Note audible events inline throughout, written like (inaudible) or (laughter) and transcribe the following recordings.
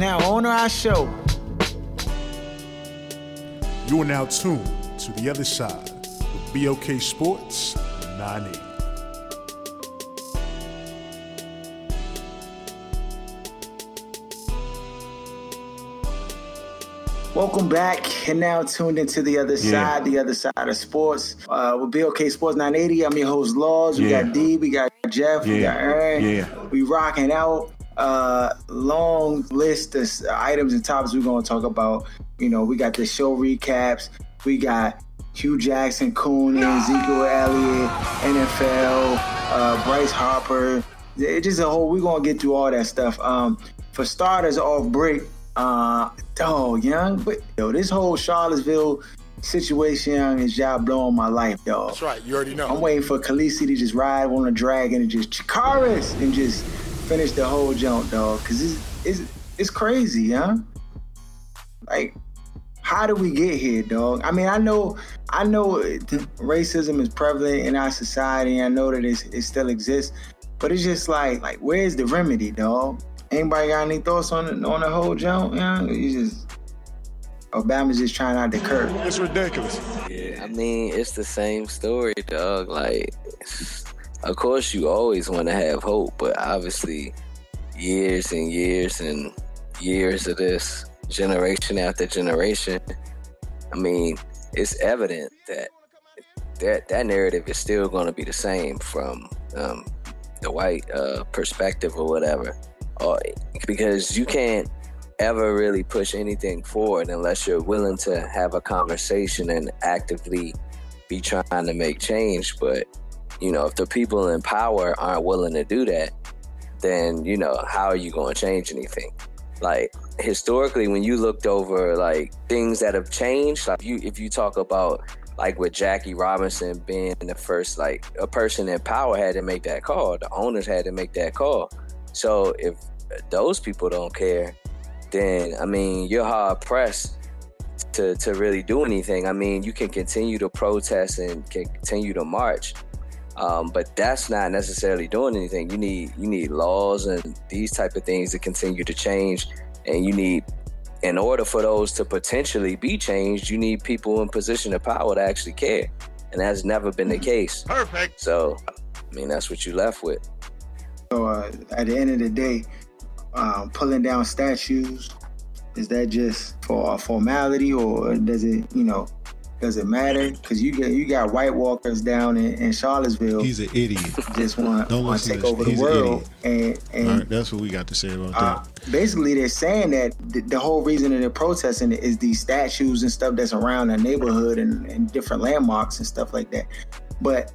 Now, on to our show. You are now tuned to the other side with BLK Sports 980. Welcome back, and now tuned into the other Yeah. side, the other side of sports. Uh, with BLK Sports 980, I'm your host Laws. We Yeah. got D, we got Jeff, we got Aaron. Yeah. We rocking out. Uh, long list of items and topics we're gonna talk about. You know, we got the show recaps. We got Hue Jackson, Cooney, Ezekiel Elliott, NFL, uh, Bryce Harper. It's just a whole. We're gonna get through all that stuff. Um, for starters, off break, uh, dog, young, but yo, this whole Charlottesville situation, is y'all blowing my life, dog. That's right. You already know. I'm waiting for Khaleesi to just ride on a dragon and just Dracarys and just finish the whole jump, dog. Cause it's it's it's crazy, huh? Like, how do we get here, dog? I mean, I know I know racism is prevalent in our society. I know that it's, it still exists, but it's just like like where's the remedy, dog? Anybody got any thoughts on it, on the whole jump? Yeah, you just Obama's just trying out the curve. It's ridiculous. Yeah, I mean, it's the same story, dog. Like, of course, you always want to have hope, but obviously, years and years and years of this, generation after generation, I mean, it's evident that that, that narrative is still going to be the same from um, the white uh, perspective or whatever. Or, because you can't ever really push anything forward unless you're willing to have a conversation and actively be trying to make change. But, you know, if the people in power aren't willing to do that, then, you know, how are you going to change anything? Like, historically, when you looked over like things that have changed, like you, if you talk about like with Jackie Robinson being the first, like a person in power had to make that call, the owners had to make that call. So if those people don't care, then I mean you're hard pressed to to really do anything. I mean you can continue to protest and continue to march, um, but that's not necessarily doing anything. You need you need laws and these type of things to continue to change, and you need. In order for those to potentially be changed, you need people in position of power to actually care, and that's never been the case. Perfect. So, I mean, that's what you left with. So uh, at the end of the day, um, pulling down statues is that just for a formality, or does it, you know, does it matter? Because you get you got White Walkers down in, in Charlottesville. He's an idiot. just want (laughs) to take over the world, and and right, that's what we got to say about uh, that. basically they're saying that the, the whole reason that they're protesting is these statues and stuff that's around the neighborhood and, and different landmarks and stuff like that. But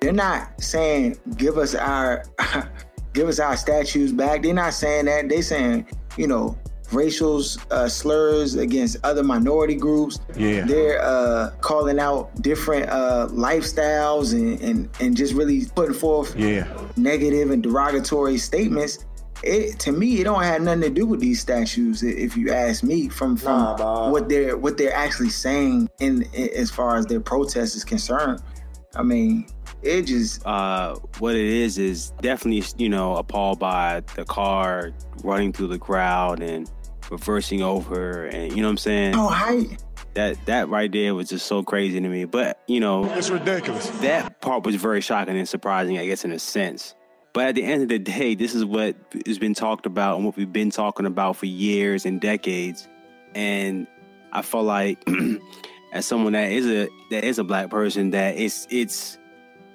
they're not saying give us our (laughs) give us our statues back. They're not saying that. They're saying you know racial uh, slurs against other minority groups Yeah. they're uh, calling out different uh, lifestyles and, and, and just really putting forth Yeah. negative and derogatory statements, it to me it don't have nothing to do with these statues. If you ask me, from from Nah, what they're what they're actually saying in, in as far as their protest is concerned. I mean, it just uh, what it is is definitely you know appalled by the car running through the crowd and reversing over and you know what I'm saying? Oh how that that right there was just so crazy to me. But you know It's ridiculous. that part was very shocking and surprising I guess in a sense. But at the end of the day this is what has been talked about and what we've been talking about for years and decades. And I feel like (clears throat) as someone that is a that is a black person that it's it's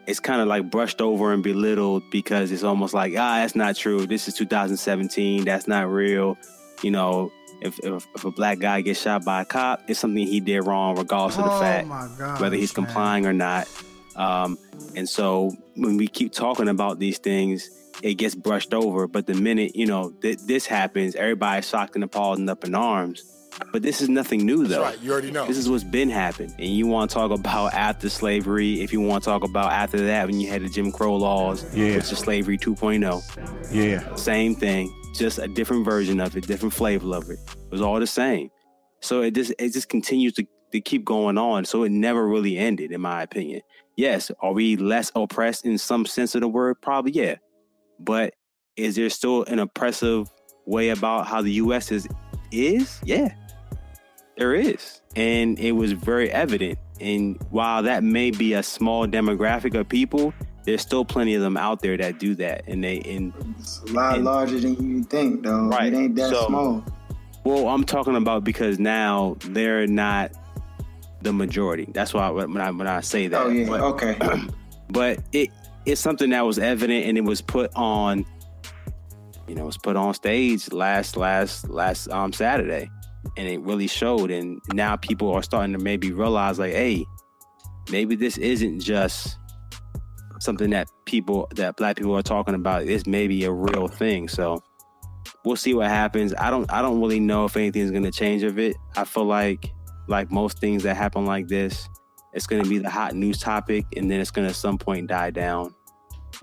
it's kind of like brushed over and belittled because it's almost like ah that's not true. This is 2017 that's not real you know if, if, if a black guy gets shot by a cop it's something he did wrong regardless of the Oh fact my God, whether he's man. complying or not um, and so when we keep talking about these things it gets brushed over. But the minute you know th- this happens, everybody's shocked and appalled and up in arms. But this is nothing new, though. That's right. You already know. This is what's been happening. And you want to talk about after slavery, if you want to talk about after that, when you had the Jim Crow laws, Yeah. which is slavery 2.0, Yeah. same thing, just a different version of it, different flavor of it. It was all the same. So it just it just continues to, to keep going on. So it never really ended, in my opinion. Yes, are we less oppressed in some sense of the word? Probably, yeah. But is there still an oppressive way about how the US is is? Yeah. There is. And it was very evident. And while that may be a small demographic of people, there's still plenty of them out there that do that. And they and It's a lot And- larger than you think, though. Right. It ain't that So- small. well, I'm talking about because now they're not the majority. That's why when I when I say that. Oh yeah. But, okay. (clears throat) but it it's something that was evident and it was put on you know, it was put on stage last last last um Saturday and it really showed and now people are starting to maybe realize like, hey, maybe this isn't just something that people that black people are talking about. is maybe a real thing. So we'll see what happens. I don't I don't really know if anything's gonna change of it. I feel like like most things that happen like this, it's gonna be the hot news topic and then it's gonna at some point die down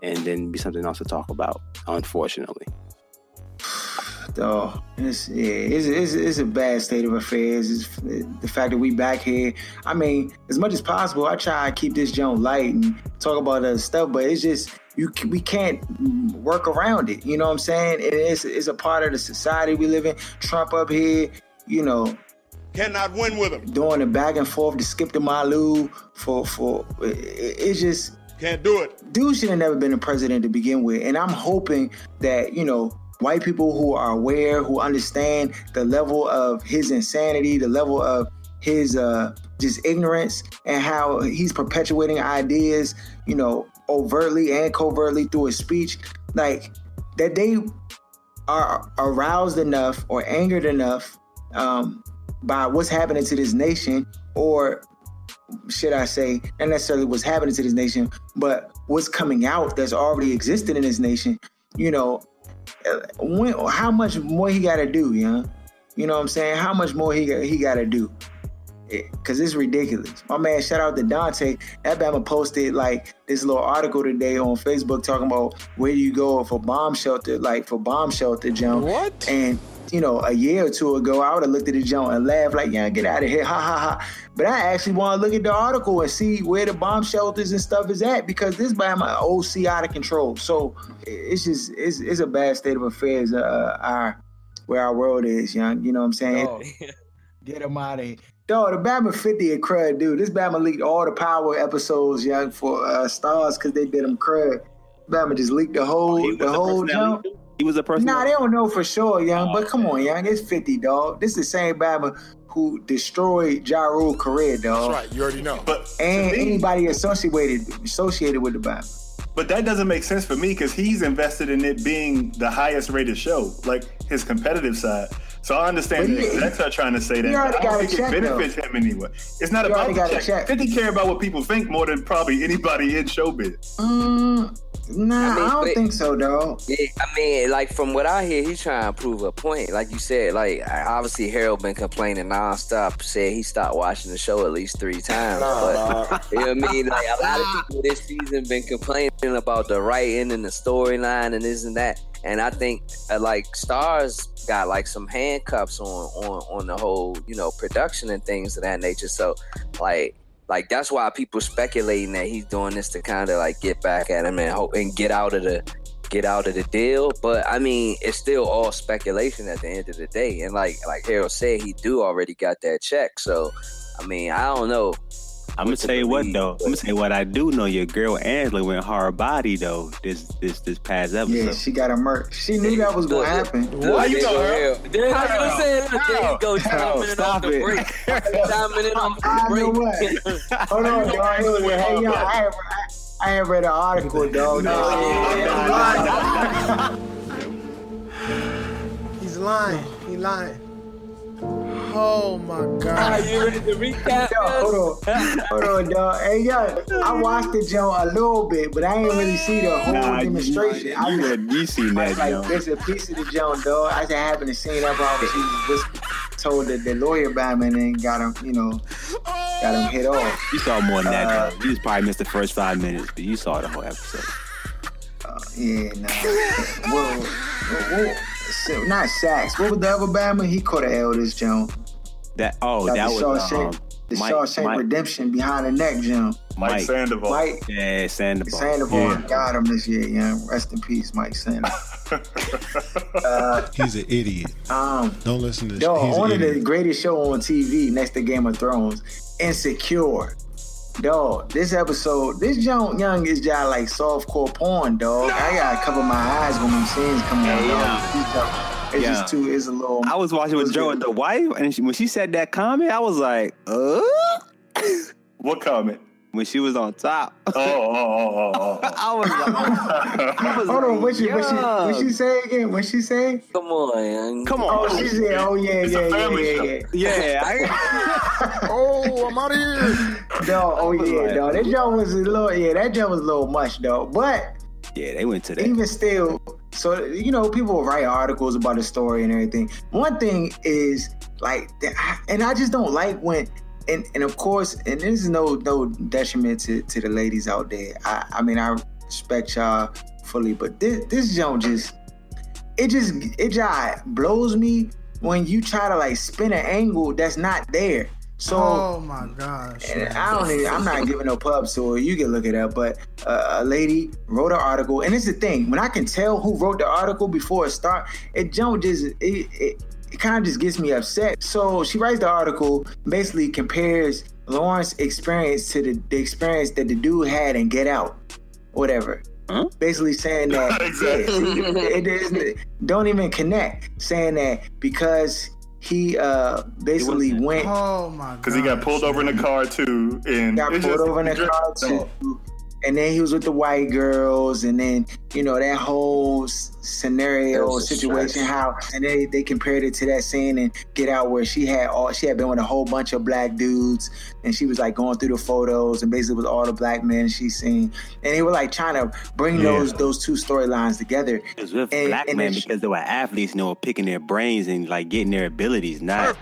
and then be something else to talk about, unfortunately. Though it's yeah, it's, it's, it's a bad state of affairs. It's, the fact that we back here. I mean, as much as possible, I try to keep this joint light and talk about other stuff, but it's just you we can't work around it. You know what I'm saying? It is it's a part of the society we live in. Trump up here, you know, Cannot win with him. doing the back and forth to skip the Malu for for it- it's just Can't do it. dude should have never been a president to begin with. And I'm hoping that, you know, white people who are aware, who understand the level of his insanity, the level of his uh, just ignorance, and how he's perpetuating ideas, you know, overtly and covertly through his speech, like that they are aroused enough or angered enough um, by what's happening to this nation, or should I say, not necessarily what's happening to this nation, but what's coming out that's already existed in this nation. You know, when, how much more he got to do, you know? You know what I'm saying? How much more he got, he got to do? Eh, because it's ridiculous. My man, shout out to Dante. That Bama posted like this little article today on Facebook talking about where do you go for bomb shelter, like for bomb shelter, jump. What? And you know, a year or two ago, I would have looked at the joint and laughed like, "Yeah, get out of here, ha ha ha." But I actually want to look at the article and see where the bomb shelters and stuff is at because this by my OC out of control. So it's just it's, it's a bad state of affairs. Uh, our where our world is, young. You know what I'm saying? Dog, (laughs) get him out of here. Dog, the Bama 50 and crud, dude. This Bama leaked all the power episodes, young, for uh, Starz because they did them crud. Bama just leaked the whole He the whole person jump. He was a person. Nah, they don't know for sure, young. But come on, young. It's 50, dog. This is the same Bama who destroyed Ja Rule's career, dog. That's right. You already know. But And me, anybody associated associated with the Bama. but that doesn't make sense for me because he's invested in it being the highest rated show, like his competitive side. So I understand But the he- execs are trying to say that. he already I don't a think check, it benefits him anyway. It's not He about already the got a check. check. 50 care about what people think more than probably anybody in showbiz. Mm, nah, I, I don't but- think so, though. Yeah, I mean, like from what I hear, he's trying to prove a point. Like you said, like obviously Harold been complaining nonstop. Said he stopped watching the show at least three times. but (laughs) you know what I mean? Like a lot of people this season been complaining about the writing and the storyline and this and that. And I think uh, like Starz got like some handcuffs on on on the whole you know production and things of that nature. So like like that's why people speculating that he's doing this to kind of like get back at him and hope and get out of the get out of the deal. But I mean, it's still all speculation at the end of the day. And like like Harold said, he do already got that check. So I mean, I don't know. I'm gonna tell you what though. I'm gonna tell you what I do know. Your girl Angela went hard body though. This this this past episode. Yeah, she got a murk. She knew that was gonna happen. Why you know her? There, you gonna it? Look, there go, How? chiming Stop off the it. break. Chiming in off I the break. Hold on, (laughs) dog. Hey, hey, hard yo. I ain't, I, I ain't read an article, dog. He's lying. He lying. Oh my god. Are you ready to recap? Yo, hold on, hold on, dog. Hey, yo, I watched the joint a little bit, but I ain't really see the whole Nah, you- demonstration. I you, just, had- you seen that, like, yo. there's a piece of the joint, dog. I just happened to see that while she was (laughs) told the, the lawyer about him and then got him, you know, got him hit off. You saw more than that, Uh, though. You just probably missed the first five minutes, but you saw the whole episode. Uh, yeah, nah. Whoa, whoa, whoa. So, not Saxe. What was the other Bama? He caught a L this joint. That oh, Got that the was Shawshank, um, the Mike, Shawshank Mike, Redemption behind the neck joint. Mike, Mike. Sandoval. Mike yeah, Sandoval. Sandoval Yeah. got him this year, yeah. Rest in peace, Mike Sandoval. (laughs) uh, He's an idiot. um, Don't listen to this. Dog, He's one an of the greatest show on TV next to Game of Thrones, Insecure. Dog, this episode, this young young is just like softcore porn, dog. I gotta cover my eyes when them scenes come on, Yeah, dog. yeah. This junk- It's Yeah. just too, it's a little. I was watching with Joe good. and the wife, and she, when she said that comment, I was like, uh? (laughs) what comment? when she was on top. Oh, oh, oh, oh, oh. (laughs) I was like, (laughs) I was Hold on, what she, what she, what she say again? What she say? Come on, young. Come Oh, on. she said, oh yeah, It's a yeah, yeah, family yeah, yeah. Yeah, I, Oh, I'm out of here. Dog, oh yeah, like- dog. That joke was a little, yeah, that joke was a little much, though. But yeah, they went to that. even still, so you know, people write articles about the story and everything. One thing is like, and I just don't like when, and and of course, and this is no no detriment to, to the ladies out there. I I mean, I respect y'all fully, but this this joke just, it just it just blows me when you try to like spin an angle that's not there. So. Oh my gosh. And I don't even, I'm not giving no pubs to it. You can look it up. But uh, a lady wrote an article, and it's the thing when I can tell who wrote the article before it start, it don't just it it, it kind of just gets me upset. So she writes the article, basically compares Lawrence' experience to the, the experience that the dude had in Get Out, whatever. Huh? Basically saying that (laughs) Exactly. yeah, it, it is, don't even connect, saying that because he uh basically wasn't- went Oh my god. Because he got pulled over in the car too, and got pulled just- over in the car too. And then he was with the white girls, and then you know that whole scenario was situation. stretch. How and they they compared it to that scene and Get Out where she had all she had been with a whole bunch of black dudes, and she was like going through the photos and basically with all the black men she seen, and they were like trying to bring Yeah. those those two storylines together. It was with And- black and men she- because they were athletes and they were picking their brains and like getting their abilities, not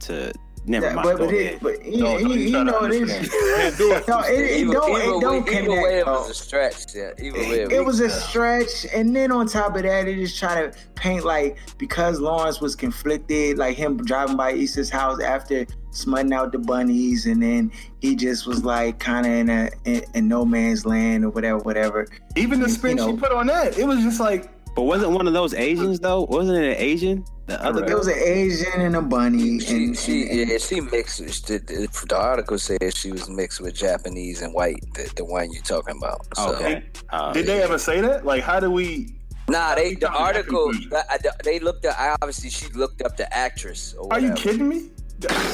to never Yeah, mind. but go but, ahead. it, but you, No, no, you, you you try to know it is. understand. Can't it. No, it, it Either- don't either it way- don't either connect. way, oh. it was a stretch. Yeah, either way, it, it was a stretch and then on top of that they just trying to paint like because lawrence was conflicted like him driving by Issa's house after smutting out the bunnies and then he just was like kind of in a in, in no man's land or whatever whatever Even the You spin know. she put on that, it was just like But wasn't one of those Asians though? Wasn't it an Asian? The other it was an asian and a bunny She, and, she, and- and- yeah, she mixed. The, the, the article said she was mixed with Japanese and white. The, the one you're talking about. So, Okay. Uh, Did they ever say that? Like, how do we? Nah, they the Come to that article. conclusion. I- I- They looked at. Obviously, she looked up the actress. Or Are you kidding me?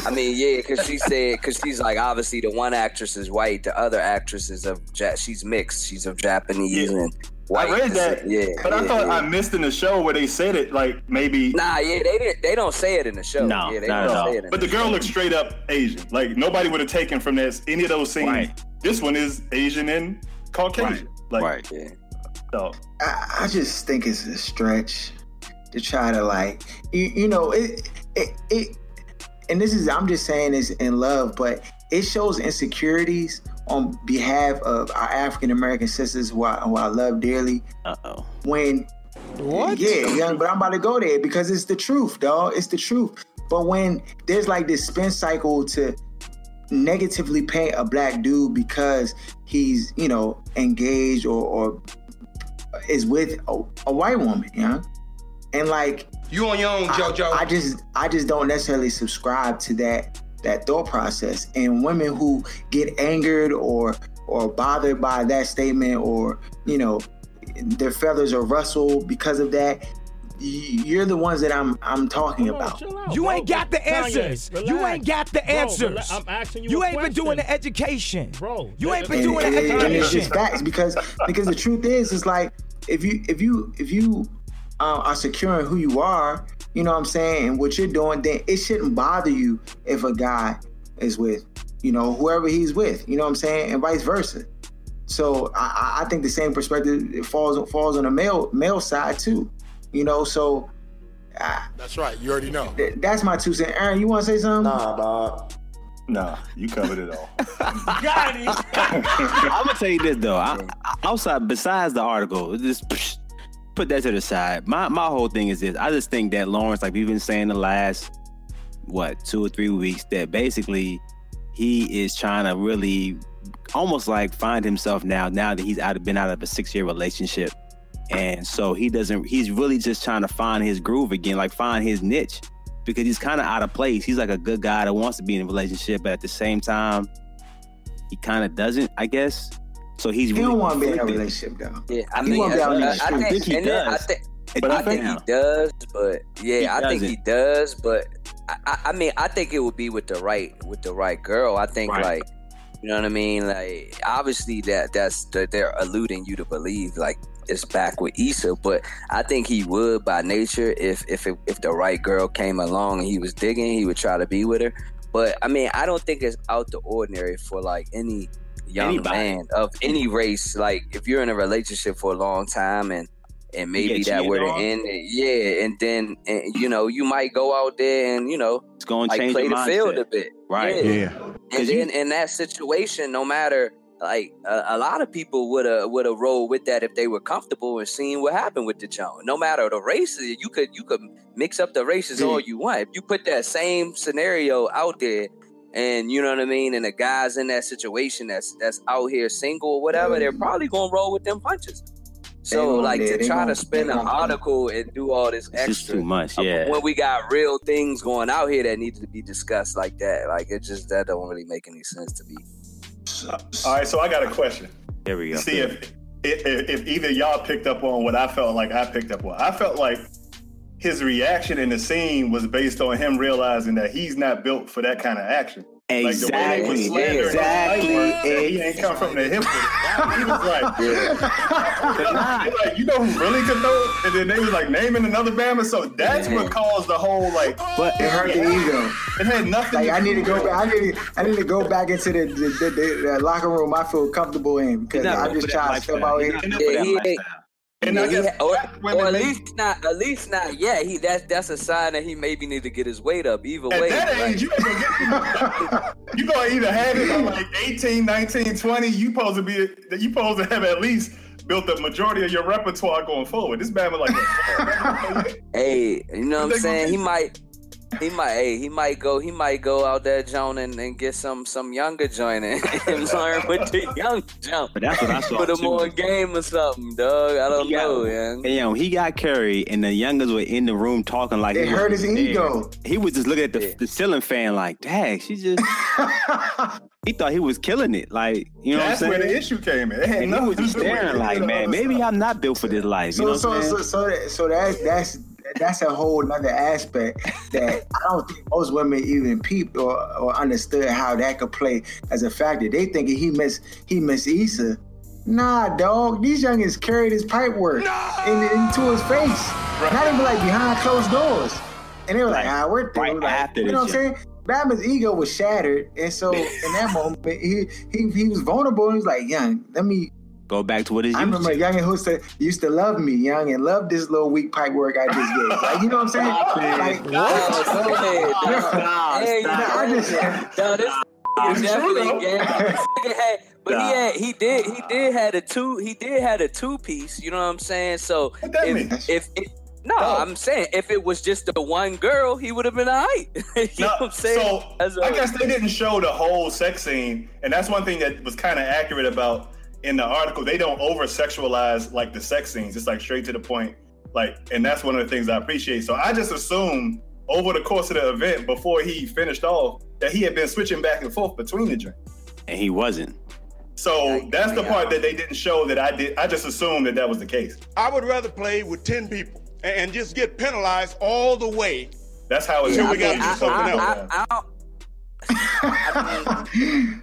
I mean, yeah, because she said because she's like obviously the one actress is white, the other actress is of ja- she's mixed. She's of Japanese Yeah. and white. I read that, Yeah, but I thought yeah. I missed in the show where they said it. Like maybe, Nah, yeah, they didn't. They don't say it in the show. No, yeah, they not don't all. say it. In but the girl show. looked straight up Asian. Like nobody would have taken from this any of those scenes. Right. This one is Asian and Caucasian. Like, right. Yeah. so, I, I just think it's a stretch to try to like you, you know it, it it and this is I'm just saying this in love, but it shows insecurities on behalf of our African American sisters who I, who I love dearly Uh oh. when What? yeah, yeah, but I'm about to go there because it's the truth, dog. It's the truth. But when there's like this spin cycle to negatively paint a black dude because he's, you know, engaged or, or is with a, a white woman, you know? And like You on your own, JoJo. I, I just I just don't necessarily subscribe to that that thought process. And women who get angered or or bothered by that statement or you know their feathers are rustled because of that, you're the ones that I'm I'm talking on, about. out, You bro. ain't got the Kanye, answers. You ain't got the Bro, answers. rela- I'm asking you. You a ain't been doing the education. Bro, You ain't been And, doing and- the and it's education. just facts because because the truth is it's like if you if you if you uh, are secure in who you are, you know what I'm saying, and what you're doing, then it shouldn't bother you if a guy is with, you know, whoever he's with, you know what I'm saying, and vice versa. So I, I think the same perspective falls falls on the male male side too, you know. So That's right. You already know. th- that's my two cents. Aaron, you want to say something? Nah, dog. Nah, you covered it all. (laughs) Got it. (laughs) I'm gonna tell you this though. I, I- outside, besides the article, just psh, put that to the side. My my whole thing is this. I just think that Lawrence, like we've been saying the last what two or three weeks, that basically he is trying to really almost like find himself now. Now that he's out of been out of a six year relationship, and so he doesn't. He's really just trying to find his groove again, like find his niche. Because he's kind of out of place. He's like a good guy that wants to be in a relationship, but at the same time, he kind of doesn't, I guess. So he's He really don't want to be in a relationship though. Yeah, I He mean, won't be out in I, I think, think he and then I does. think, But I I think he does, but yeah, He I think he doesn't. but I, I, I mean, I think it would be with the right with the right girl. I think Right. like, you know what I mean? Like, obviously that that's that they're alluding you to believe like it's back with Issa, but I think he would by nature if if it, if the right girl came along and he was digging, he would try to be with her. But I mean, I don't think it's out the ordinary for like any young Anybody. man of any race. Like if you're in a relationship for a long time and and maybe that cheated were to end, yeah, and then and, you know you might go out there and you know It's going to like change play the the field a bit, Right. Yeah. Yeah. and 'Cause you- in that situation, no matter like a, a lot of people would have would have rolled with that if they were comfortable and seeing what happened with the Joan. No matter the races, you could you could mix up the races all you want. If you put that same scenario out there, and you know what I mean, and the guys in that situation that's that's out here single or whatever, they're probably gonna roll with them punches. So gonna- like yeah, to try gonna- to spin they an article and do all this It's extra too much. Yeah. when we got real things going out here that needed to be discussed like that, like it just that don't really make any sense to me. All right, so I got a question. There we go. See if, if if either y'all picked up on what I felt like I picked up on. I felt like his reaction in the scene was based on him realizing that he's not built for that kind of action. Like the way they Exactly. slandering his Exactly. He ain't come from the hip. He was like, (laughs) not. They're like, you know who really could throw? And then they was like naming another Bama. So that's what caused the whole like. But It hurt the ego. It had nothing. Like to I need to go back. I need. I need to go back into the the, the, the, the locker room I feel comfortable in because I just for try to step out here. Yeah, he ain't- lifestyle. And I Yeah, he guess ha- or, or at make- least not at least not yeah he that's that's a sign that he maybe need to get his weight up either At way that like- age, you ain't gonna get You gonna either have it by like 18, 19, 20. You supposed to be you supposed to have at least built the majority of your repertoire going forward. This Bama like hey you know what i'm saying he might he might hey he might go he might go out there Joan and, and get some some younger joining and, and learn with the young Joan But that's what I saw put him too. on game or something dog i don't He got- know man And, you know, he got carried, and the youngers were in the room talking like It he hurt his there. ego. He was just looking at the, Yeah. the ceiling fan like, dang, she just. (laughs) he thought he was killing it. Like, you know that's what I'm where saying? the issue came in. And he nothing was to just do with staring like, man, maybe stuff. I'm not built for this life. You So know what so I'm so saying? so that, so that's that's that's a whole another aspect that I don't think most women even peeped or, or understood how that could play as a factor. They thinking he miss he miss Issa. Nah, dog. These youngins carried his pipe work in, into his face. Not even like behind closed doors. And they were like, Like, ah, we're through. right Like, after you know what I'm saying? Batman's ego was shattered, and so in that (laughs) moment, he he he was vulnerable. He was like, "Young, let me Go back to what his I used remember to. Young and who used to, used to love me, Young, and love this little weak pipe work I just did. Like, you know what I'm saying? Like, go ahead, dog. Stop, Hey, stop. I you know, just- dog, this (laughs) is definitely game. This nigga had- But he had, he did, he did had a two, he did had a two piece. You know what I'm saying? So What that mean? if, if, if no, Oh. I'm saying if it was just the one girl, he would have been alright. (laughs) you know what I'm saying? So That's I a- guess they didn't show the whole sex scene, and that's one thing that was kind of accurate about in the article. They don't over sexualize like the sex scenes. It's like straight to the point. Like, and that's one of the things I appreciate. So I just assumed over the course of the event, before he finished off, that he had been switching back and forth between the drinks. And he wasn't. So that's the part that they didn't show that I did. I just assumed that that was the case. I would rather play with 10 people and, and just get penalized all the way. That's how it's Till I we gotta mean, do something I- else. I- I don't- I mean,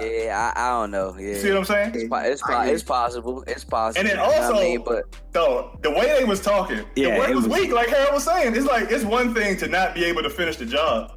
Yeah, I, I don't know. Yeah, See what I'm saying? it's, po- it's, it's possible. It's possible. And then You know also, I mean, but though, the way they was talking, Yeah, the way it it was, was- weak. Like Harold was saying, it's like it's one thing to not be able to finish the job,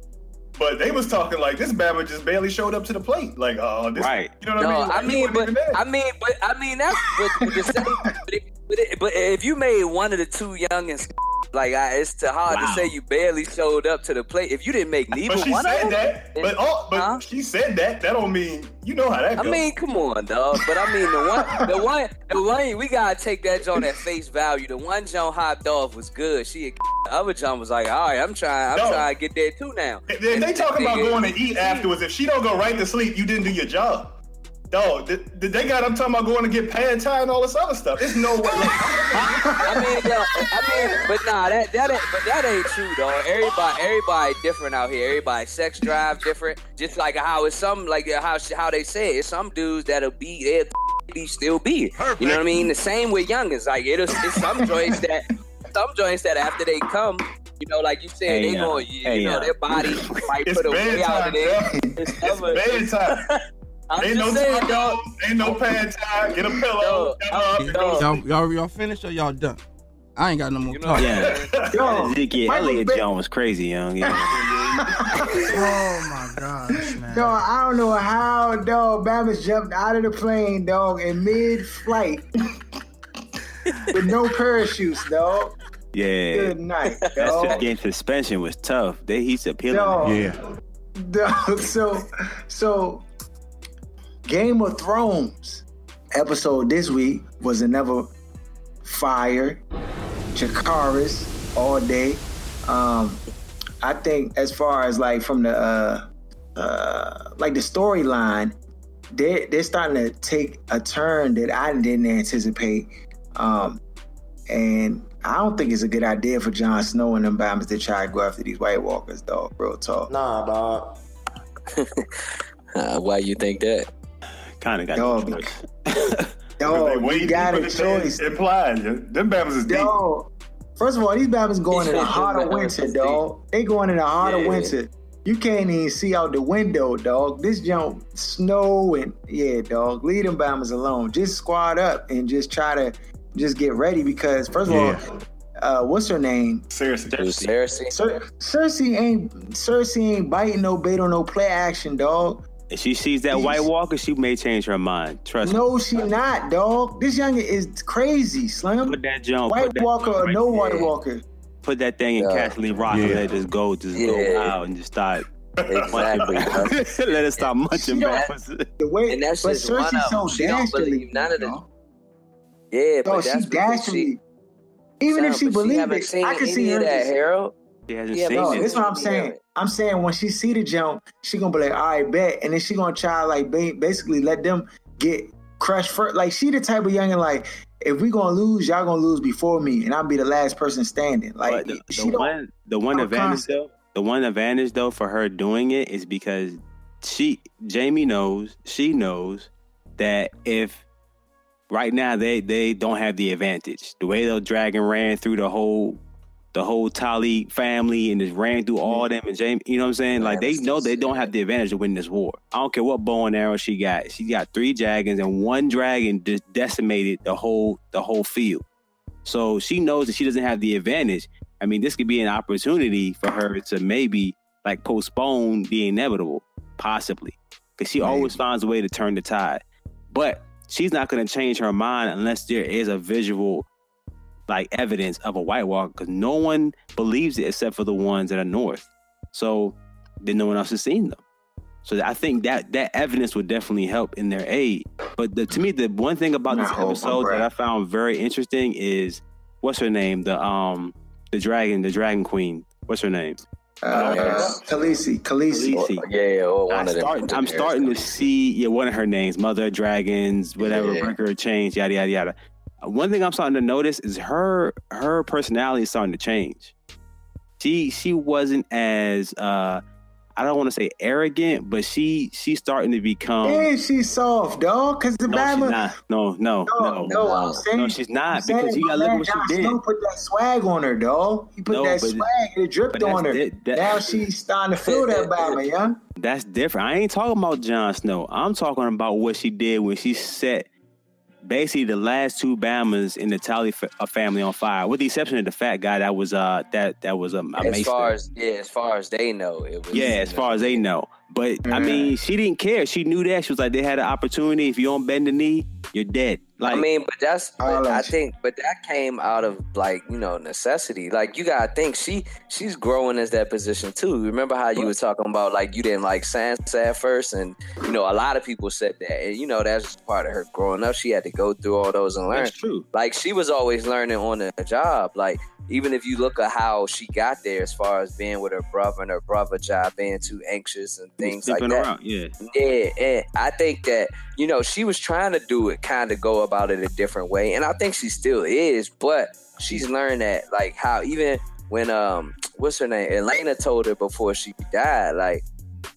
but they was talking like this Bama just barely showed up to the plate. Like, oh, this, Right. You know what no, I mean? Like, I mean, but. I mean, but I mean that's but, but, the same, (laughs) but, it, but, if you made one of the two youngins. Like I, it's too hard Wow. to say you barely showed up to the plate. If you didn't make neither But she one of said them, that. But oh, but Huh? she said that. That don't mean you know how that Goes. I mean, come on, dog. But I mean, the one, the (laughs) one, the one, we gotta take that joint at face value. The one Joan hopped off was good. She, a (laughs) the other John was like, all right, I'm trying, I'm No. trying to get there too now. If they, they talking about going to eat afterwards. If she don't go right to sleep, you didn't do your job. Dog, th- th- they got I'm talking about going to get pad thai and all this other stuff. There's no way. (laughs) I mean, yo, I mean, but nah, that that ain't, but that ain't true, though. Everybody, everybody different out here. Everybody sex drive different. Just like how it's some like how how they say it. It's some dudes that'll be there, (laughs) be still be. Perfect. You know what I mean? The same with youngins. Like it'll, it's some joints that some joints that after they come. You know, like you said, Hey, they uh, going, you, hey, know, uh, their body (laughs) might It's put a way out of there. It's It's other- bedtime. I'm Ain't no just saying, tacos, dog. ain't no pad thai. Get a pillow. Yo, shut up, and go to yo. Y'all, y'all, y'all finished or y'all done? I ain't got no more You know, talk. Yeah. (laughs) Yo, Ezekiel Michael Elliott Vick- Jones was crazy, young. Yeah. (laughs) Oh my gosh, man. Dog, I don't know how dog Bama's jumped out of the plane, dog, in mid-flight (laughs) with no parachutes, dog. yeah. Good night, That's dog. just getting suspension was tough. They he's appealing. Dog. Yeah. Dog, so, so Game of Thrones episode this week was another fire. Dracarys all day. Um, I think as far as like from the uh, uh, like the storyline, they they're starting to take a turn that I didn't anticipate. Um, and I don't think it's a good idea for Jon Snow and them Bama's to try to go after these White Walkers, dog. Real talk. Nah, dog. (laughs) Uh, why you think that? Kind of got Dog, (laughs) no choice. They Dog, way you got deeper a than choice. Implied. yeah. Them Bama's is deep. Dog. First of all, these Bama's (laughs) going in the heart of winter, dog. They going in the heart of Yeah. winter. You can't even see out the window, dog. This jump, snow and yeah, dog. Leave them Bama's alone. Just squad up and just try to just get ready because first of Yeah. all, uh, what's her name? Cersei. It Cersei. Cer- Cersei ain't Cersei ain't biting no bait on no play action, dog. If she sees that He's- White Walker, she may change her mind. Trust me. No, she not, dog. This young is crazy, Slim. Put that jump. White put that Walker jump or no there. White Walker. Put that thing in Yeah. Castle Rock and let it just go, just go Yeah. out and just start. Exactly. bro. (laughs) let it start munching She don't- backwards. The way, And that's but just one Cersei's of so. She don't dastardly. believe none of the- dog. Yeah, but Dog, that's she because dastardly. she. Even if she but believed haven't it, I can see of her. that, Harold. She hasn't Yeah, seen No, but it. that's what I'm saying. I'm saying when she see the jump, she gonna be like, "All right, bet," and then she gonna try like basically let them get crushed first. Like she the type of youngin like, if we gonna lose, y'all gonna lose before me, and I'll be the last person standing. Like the, she the one, the one oh, advantage concept. though, the one advantage though for her doing it is because she, Jaime knows, she knows that if right now they they don't have the advantage. The way the dragon ran through the whole, the whole Tarly family and just ran through all them and Jaime, you know what I'm saying? Like they know they don't have the advantage to win this war. I don't care what bow and arrow she got. She got three dragons and one dragon just decimated the whole the whole field. So she knows that she doesn't have the advantage. I mean, this could be an opportunity for her to maybe like postpone the inevitable, possibly, because she always finds a way to turn the tide. But she's not going to change her mind unless there is a visual, like evidence of a White Walker, because no one believes it except for the ones that are north. So then no one else has seen them. So I think that that evidence would definitely help in their aid. But the, to me, the one thing about this episode that. I found very interesting is what's her name? The um the dragon, the dragon queen. What's her name? Uh, Khaleesi, Khaleesi. Khaleesi. Yeah, yeah, or I'm, one of them. starting, I'm starting to see yeah one of her names, Mother of Dragons, whatever, Yeah. breaker of chains, yada yada yada. One thing I'm starting to notice is her her personality is starting to change. She she wasn't as uh I don't want to say arrogant, but she she's starting to become. And she's soft, dog. Cause the No, she's Bama. not. No, no, No, no, no, I'm saying. No, she's not I'm because you gotta look at what Jon she did. Snow put that swag on her, dog. He put No, that but- swag. It dripped but on her. that's it. That- now she's starting to (laughs) feel that Bama, yeah. That's different. I ain't talking about Jon Snow. I'm talking about what she did when she set basically the last two Bamas in the Tarly fa- uh, family on fire, with the exception of the fat guy that was uh that that was um, a As Maester. far as yeah, as far as they know, it was Yeah, as far as they know. But I mean, she didn't care. She knew that. She was like, they had an opportunity. If you don't bend the knee, you're dead. Like, I mean, but that's I'll but I think, but that came out of like you know necessity. Like you gotta think she she's growing as that position too. Remember how you were talking about like you didn't like Sansa at first, and you know a lot of people said that, and you know that's just part of her growing up. She had to go through all those and learn. that's true. Like she was always learning on the job. Like even if you look at how she got there, as far as being with her brother and her brother job being too anxious and things like that. around. Yeah. Yeah, and I think that you know she was trying to do it, kind of go about it a different way, and I think she still is, but she's learned that like how even when um what's her name Olenna told her before she died, like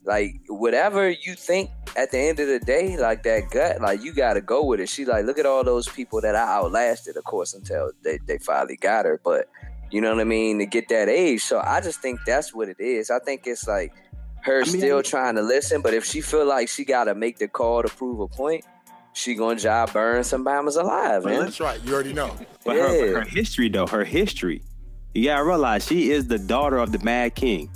like whatever you think at the end of the day, like that gut, like you got to go with it. She like look at all those people that I outlasted, of course, until they they finally got her, but. You know what I mean? To get that age. So I just think that's what it is. I think it's like her I mean- still trying to listen, but if she feel like she gotta make the call to prove a point, she gonna job burn some bombers alive, man. That's right. You already know. (laughs) But her, Yeah. her history, though, her history, you gotta realize she is the daughter of the Mad King.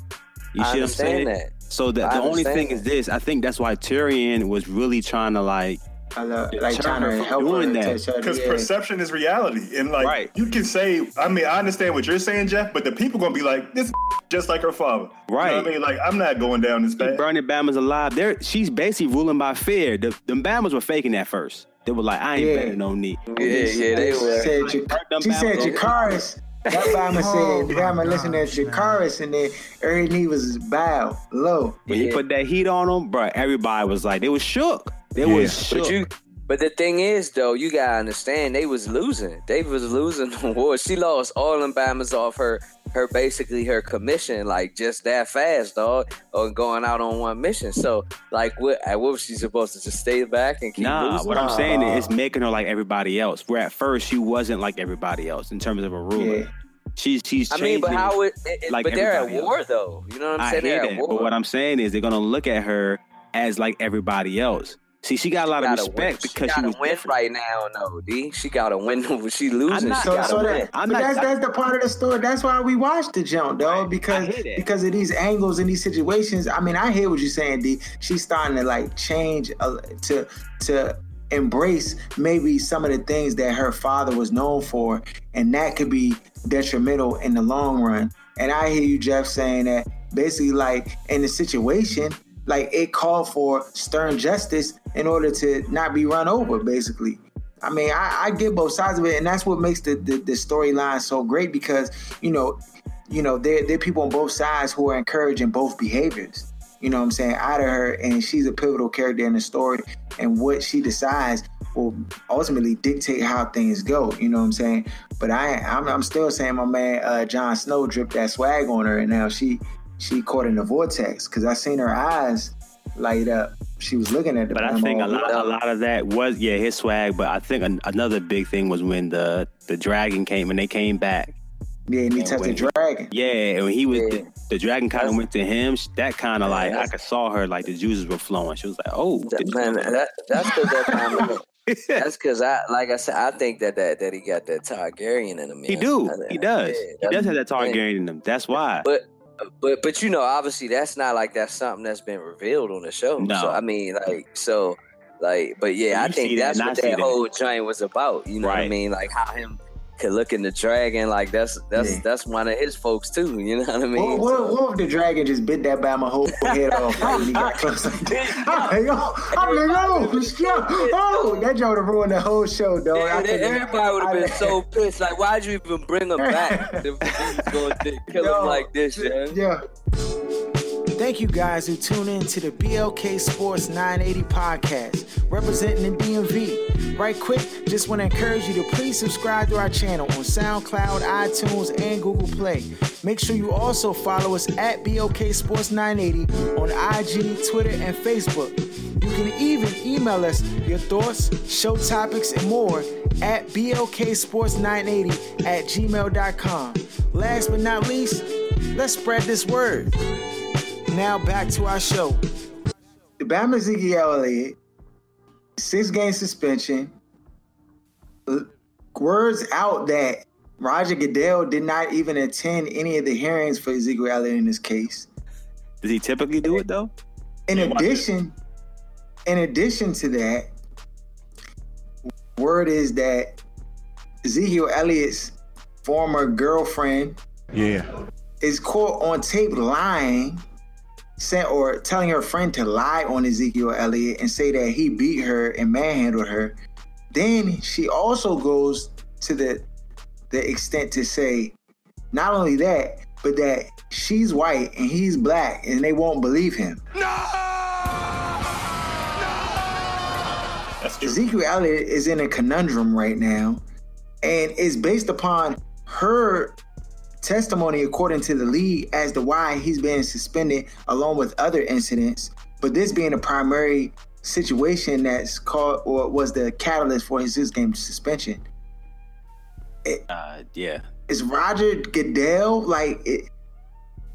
You I see what saying? understand that. So the, the only thing is this. I think that's why Tyrion was really trying to like. Love, like trying to from help her doing that. Because yeah. perception is reality, and like Right. you can say, I mean, I understand what you're saying, Jeff, but the people gonna be like, this (laughs) just like her father, You know Right. I mean, like I'm not going down this She path. burning Bama's alive. There, she's basically ruling by fear. The, the Bama's were faking that first. They were like, I ain't Yeah. betting no knee. Yeah, yeah, they She were. said, Like, hurt she said Bama- Dracarys. That Bama Oh said, my Bama listened to gosh, man. Dracarys, and then every knee was bowed low. When he put that heat on them, bro, everybody was like, they was shook. They was shook. But you but the thing is though, you gotta understand they was losing. They was losing the (laughs) war. She lost all them bombers off her her basically her commission, like just that fast, dog, or going out on one mission. So like what what was she supposed to just stay back and keep Nah, losing? what I'm saying is it's making her like everybody else. Where at first she wasn't like everybody else in terms of a ruler. Yeah. She's she's I mean, but how it, it, like but they're at war though. You know what I'm I saying? hear They're that, at war. but what I'm saying is they're gonna look at her as like everybody else. See, she got a lot of respect win. because she, she gotta was win different. right now, no, D. She gotta win. (laughs) she losing. I'm not- she So, so that, I'm but not- that's that's the part of the story. That's why we watched the jump, though, Right. Because I hear that. because of these angles and these situations. I mean, I hear what you're saying, D. She's starting to like change uh, to to embrace maybe some of the things that her father was known for, and that could be detrimental in the long run. And I hear you, Jeff, saying that basically, like in the situation, like it called for stern justice in order to not be run over, basically. I mean, I, I get both sides of it, and that's what makes the the, the storyline so great because you know, you know, there there are people on both sides who are encouraging both behaviors. You know what I'm saying? Out of her, and she's a pivotal character in the story, and what she decides will ultimately dictate how things go. You know what I'm saying? But I, I'm, I'm still saying my man uh, Jon Snow dripped that swag on her, and now she she caught in the vortex because I seen her eyes light up. She was looking at the. But I think a lot, a lot of that was yeah his swag. But I think an, another big thing was when the the dragon came when they came back. Yeah, and he And touched the when- dragon. Yeah, and when he was Yeah. the, the dragon kind of went to him. That kind of like I could saw her like the juices were flowing. She was like, oh, That- man, that, that's because that time. (laughs) That's because I, like I said, I think that that, that he got that Targaryen in him. he do. I- He does. yeah, he does have that that's- Targaryen in him. That's why. But but but you know, obviously, that's not like that's something that's been revealed on the show. No. So I mean, like so, like, but yeah, You I think that that's what that that. whole joint was about. You know what I mean? Like how him could look in the dragon. Like that's that's Yeah. that's one of his folks too. You know what I mean? What, what, what if the dragon just bit that by my whole head off like, he got (laughs) close like that? I'm like, yo, I'm like, yo, oh, that joke have ruined the whole show, dog. Yeah, everybody would have been so pissed. Like, why'd you even bring him back? if he was going to (laughs) kill him like this, yeah. Yeah. Thank you guys who tune in to the BLK Sports 980 podcast, representing the DMV. Right quick, just want to encourage you to please subscribe to our channel on SoundCloud, iTunes, and Google Play. Make sure you also follow us at BLK Sports 980 on IG, Twitter, and Facebook. You can even email us your thoughts, show topics, and more at blksports980 at gmail.com. Last but not least, let's spread this word. Now back to our show. The Bama Ezekiel Elliott, six game suspension. Words out that Roger Goodell did not even attend any of the hearings for Ezekiel Elliott in this case. Does he typically do it though? In addition, in addition to that, word is that Ezekiel Elliott's former girlfriend Yeah. is caught on tape lying, sent or telling her friend to lie on Ezekiel Elliott and say that he beat her and manhandled her. Then she also goes to the the extent to say not only that, but that she's white and he's black and they won't believe him. That's true. Ezekiel Elliott is in a conundrum right now, and it's based upon her testimony, according to the league, as to why he's being suspended, along with other incidents. But this being a primary situation that's called or was the catalyst for his six game suspension. Uh, yeah. Is Roger Goodell like? It,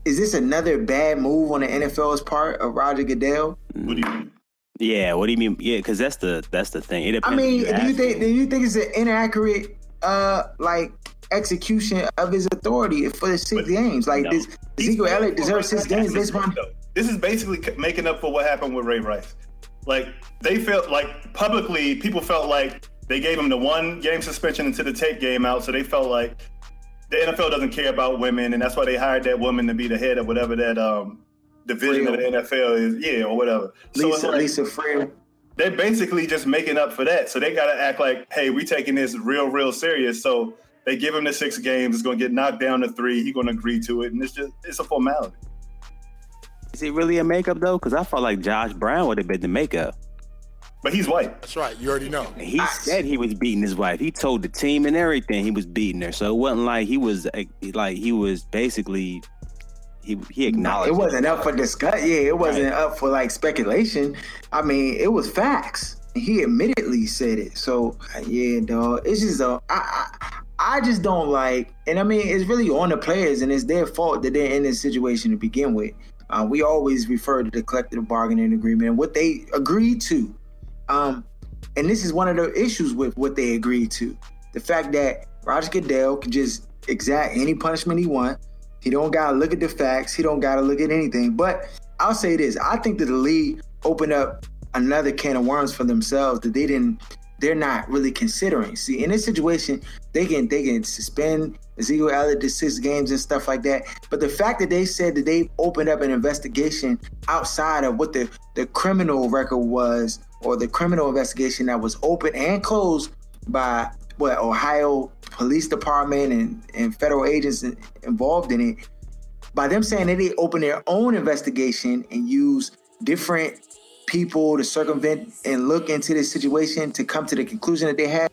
is this another bad move on the NFL's part of Roger Goodell? What do you mean? Yeah. What do you mean? Yeah, because that's the that's the thing. It I mean, who do you think him. do you think it's an inaccurate uh like execution of his authority for the six But- games? Like No. this Ezekiel Elliott deserves six games This is- This is basically making up for what happened with Ray Rice. Like they felt like publicly, people felt like they gave him the one game suspension into the tape game out, so they felt like the NFL doesn't care about women, and that's why they hired that woman to be the head of whatever that um division of the NFL is, yeah, or whatever. so Lisa like, Lisa Friel. they're basically just making up for that. So they got to act like, hey, we're taking this real, real serious. So they give him the six games. It's going to get knocked down to three. He's going to agree to it, and it's just it's a formality. Is it really a makeup though? Because I felt like Josh Brown would have been the makeup. But he's white. That's right. You already know. And He said he was beating his wife. He told the team and everything he was beating her. So it wasn't like he was like he was basically he he acknowledged. It wasn't up for discuss. Yeah, it wasn't up for like speculation. I mean, it was facts. He admittedly said it. So yeah, dog. It's just uh, I, I I just don't like, and I mean, it's really on the players, and it's their fault that they're in this situation to begin with. Uh, we always refer to the collective bargaining agreement and what they agreed to. Um, and this is one of the issues with what they agreed to. The fact that Roger Goodell can just exact any punishment he wants. He don't gotta look at the facts. He don't gotta look at anything. But I'll say this: I think that the league opened up another can of worms for themselves that they didn't. They're not really considering. See, in this situation, they can they can suspend Ezekiel Elliott to six games and stuff like that. But the fact that they said that they opened up an investigation outside of what the the criminal record was, or the criminal investigation that was open and closed by what Ohio Police Department and, and federal agents involved in it, by them saying that they opened their own investigation and use different people to circumvent and look into this situation to come to the conclusion that they had,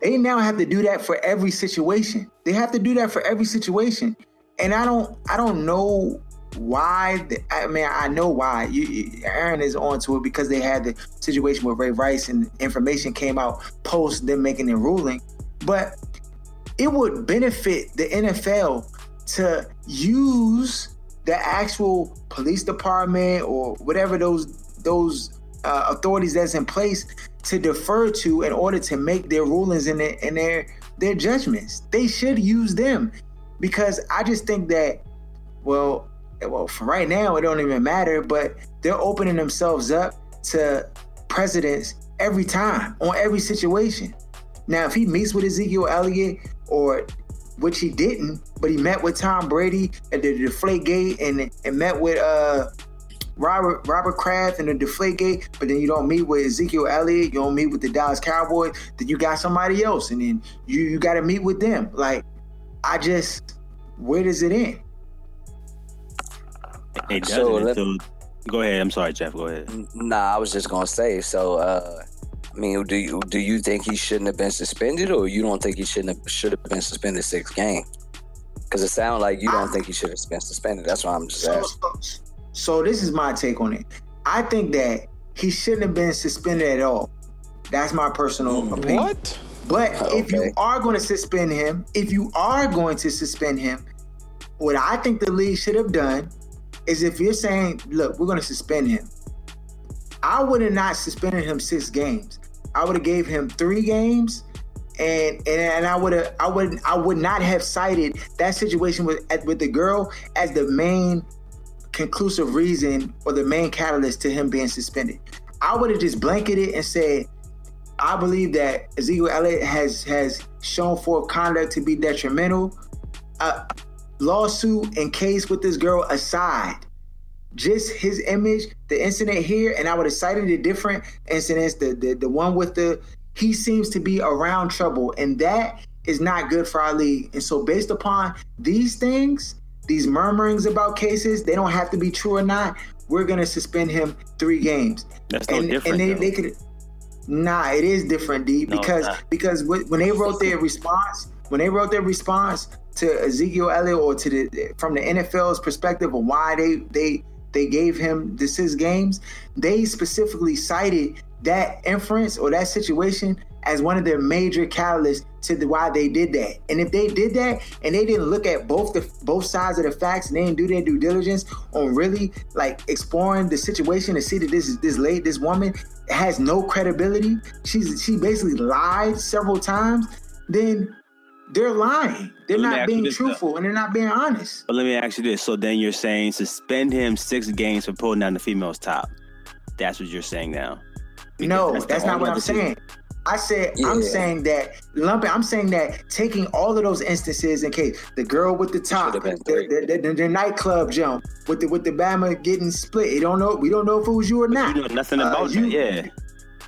they now have to do that for every situation. They have to do that for every situation. And I don't I don't know why the, I mean I know why. You, Aaron is onto it because they had the situation with Ray Rice and information came out post them making their ruling. But it would benefit the NFL to use the actual police department or whatever those those uh, authorities that's in place to defer to in order to make their rulings and their, and their their judgments. They should use them because I just think that well, well for right now it don't even matter, but they're opening themselves up to presidents every time on every situation. Now, if he meets with Ezekiel Elliott or which he didn't, but he met with Tom Brady at the Deflate Gate and and met with uh Robert Robert Kraft and the Deflate Gate, but then you don't meet with Ezekiel Elliott, you don't meet with the Dallas Cowboys, then you got somebody else, and then you you got to meet with them. Like, I just, where does it end? It doesn't So let- until. Go ahead. I'm sorry, Jeff. Go ahead. Nah, I was just gonna say. So, uh, I mean, do you do you think he shouldn't have been suspended, or you don't think he shouldn't have should have been suspended six games? Because it sounds like you don't think he should have been suspended. That's why I'm just So, asking. So, this is my take on it. I think that he shouldn't have been suspended at all. That's my personal opinion. What? But ah, if you are going to suspend him, if you are going to suspend him, what I think the league should have done is if you're saying, look, we're gonna suspend him. I would have not suspended him six games. I would have gave him three games, and and, and I would have I would I would not have cited that situation with with the girl as the main conclusive reason or the main catalyst to him being suspended. I would have just blanketed and said, I believe that Ezekiel Elliott has has shown for conduct to be detrimental. A lawsuit and case with this girl aside, just his image, the incident here, and I would have cited the different incidents. The the the one with the he seems to be around trouble, and that is not good for our league. And so, based upon these things, these murmurings about cases, they don't have to be true or not. We're gonna suspend him three games. That's no and, different. And they, they could. Nah, it is different, D. No, Because because when they wrote their response, when they wrote their response to Ezekiel Elliott or to the from the NFL's perspective of why they they they gave him the six games, they specifically cited that inference or that situation as one of their major catalysts to the why they did that. And if they did that and they didn't look at both the both sides of the facts and they didn't do their due diligence on really like exploring the situation to see that this this late this woman has no credibility. She's she basically lied several times. Then they're lying. They're not being truthful and they're not being honest. But let me ask you this. So then you're saying suspend him six games for pulling down the female's top. That's what you're saying now. Because No, that's that's, not what I'm saying. I said I'm saying that lumping. I'm saying that taking all of those instances in case the girl with the top, the, should've been three. the, the, the nightclub jump with the with the Bama getting split. You don't know. We don't know if it was you or not. You know nothing Uh, about you- that, yeah.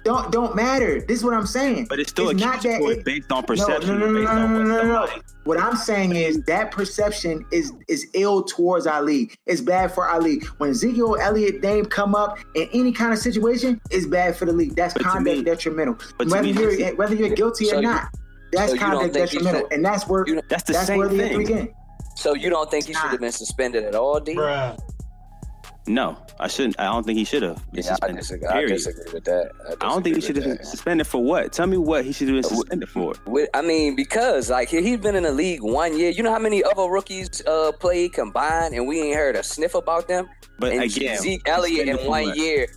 Don't don't matter. This is what I'm saying. But it's still It's not that accusatory it- based on perception. no, no, no, based no, no, what no, no, no. What I'm saying is that perception is is ill towards our league. It's bad for our league. When Ezekiel Elliott name come up in any kind of situation, it's bad for the league. That's But to conduct me- detrimental. but Whether me, you're whether you're guilty So or not, that's so you conduct detrimental, should- and that's where you- That's the that's same worthy of thing. games. So you don't think he should have been suspended at all, D? No, I shouldn't. I don't think he should have Yeah, I disagree, I disagree with that. I don't think he should have been suspended for what? Tell me what he should have been suspended for. With, I mean, because like he, he's been in the league one year. You know how many other rookies uh played combined, and we ain't heard a sniff about them. But and again, Zeke Elliott in one year,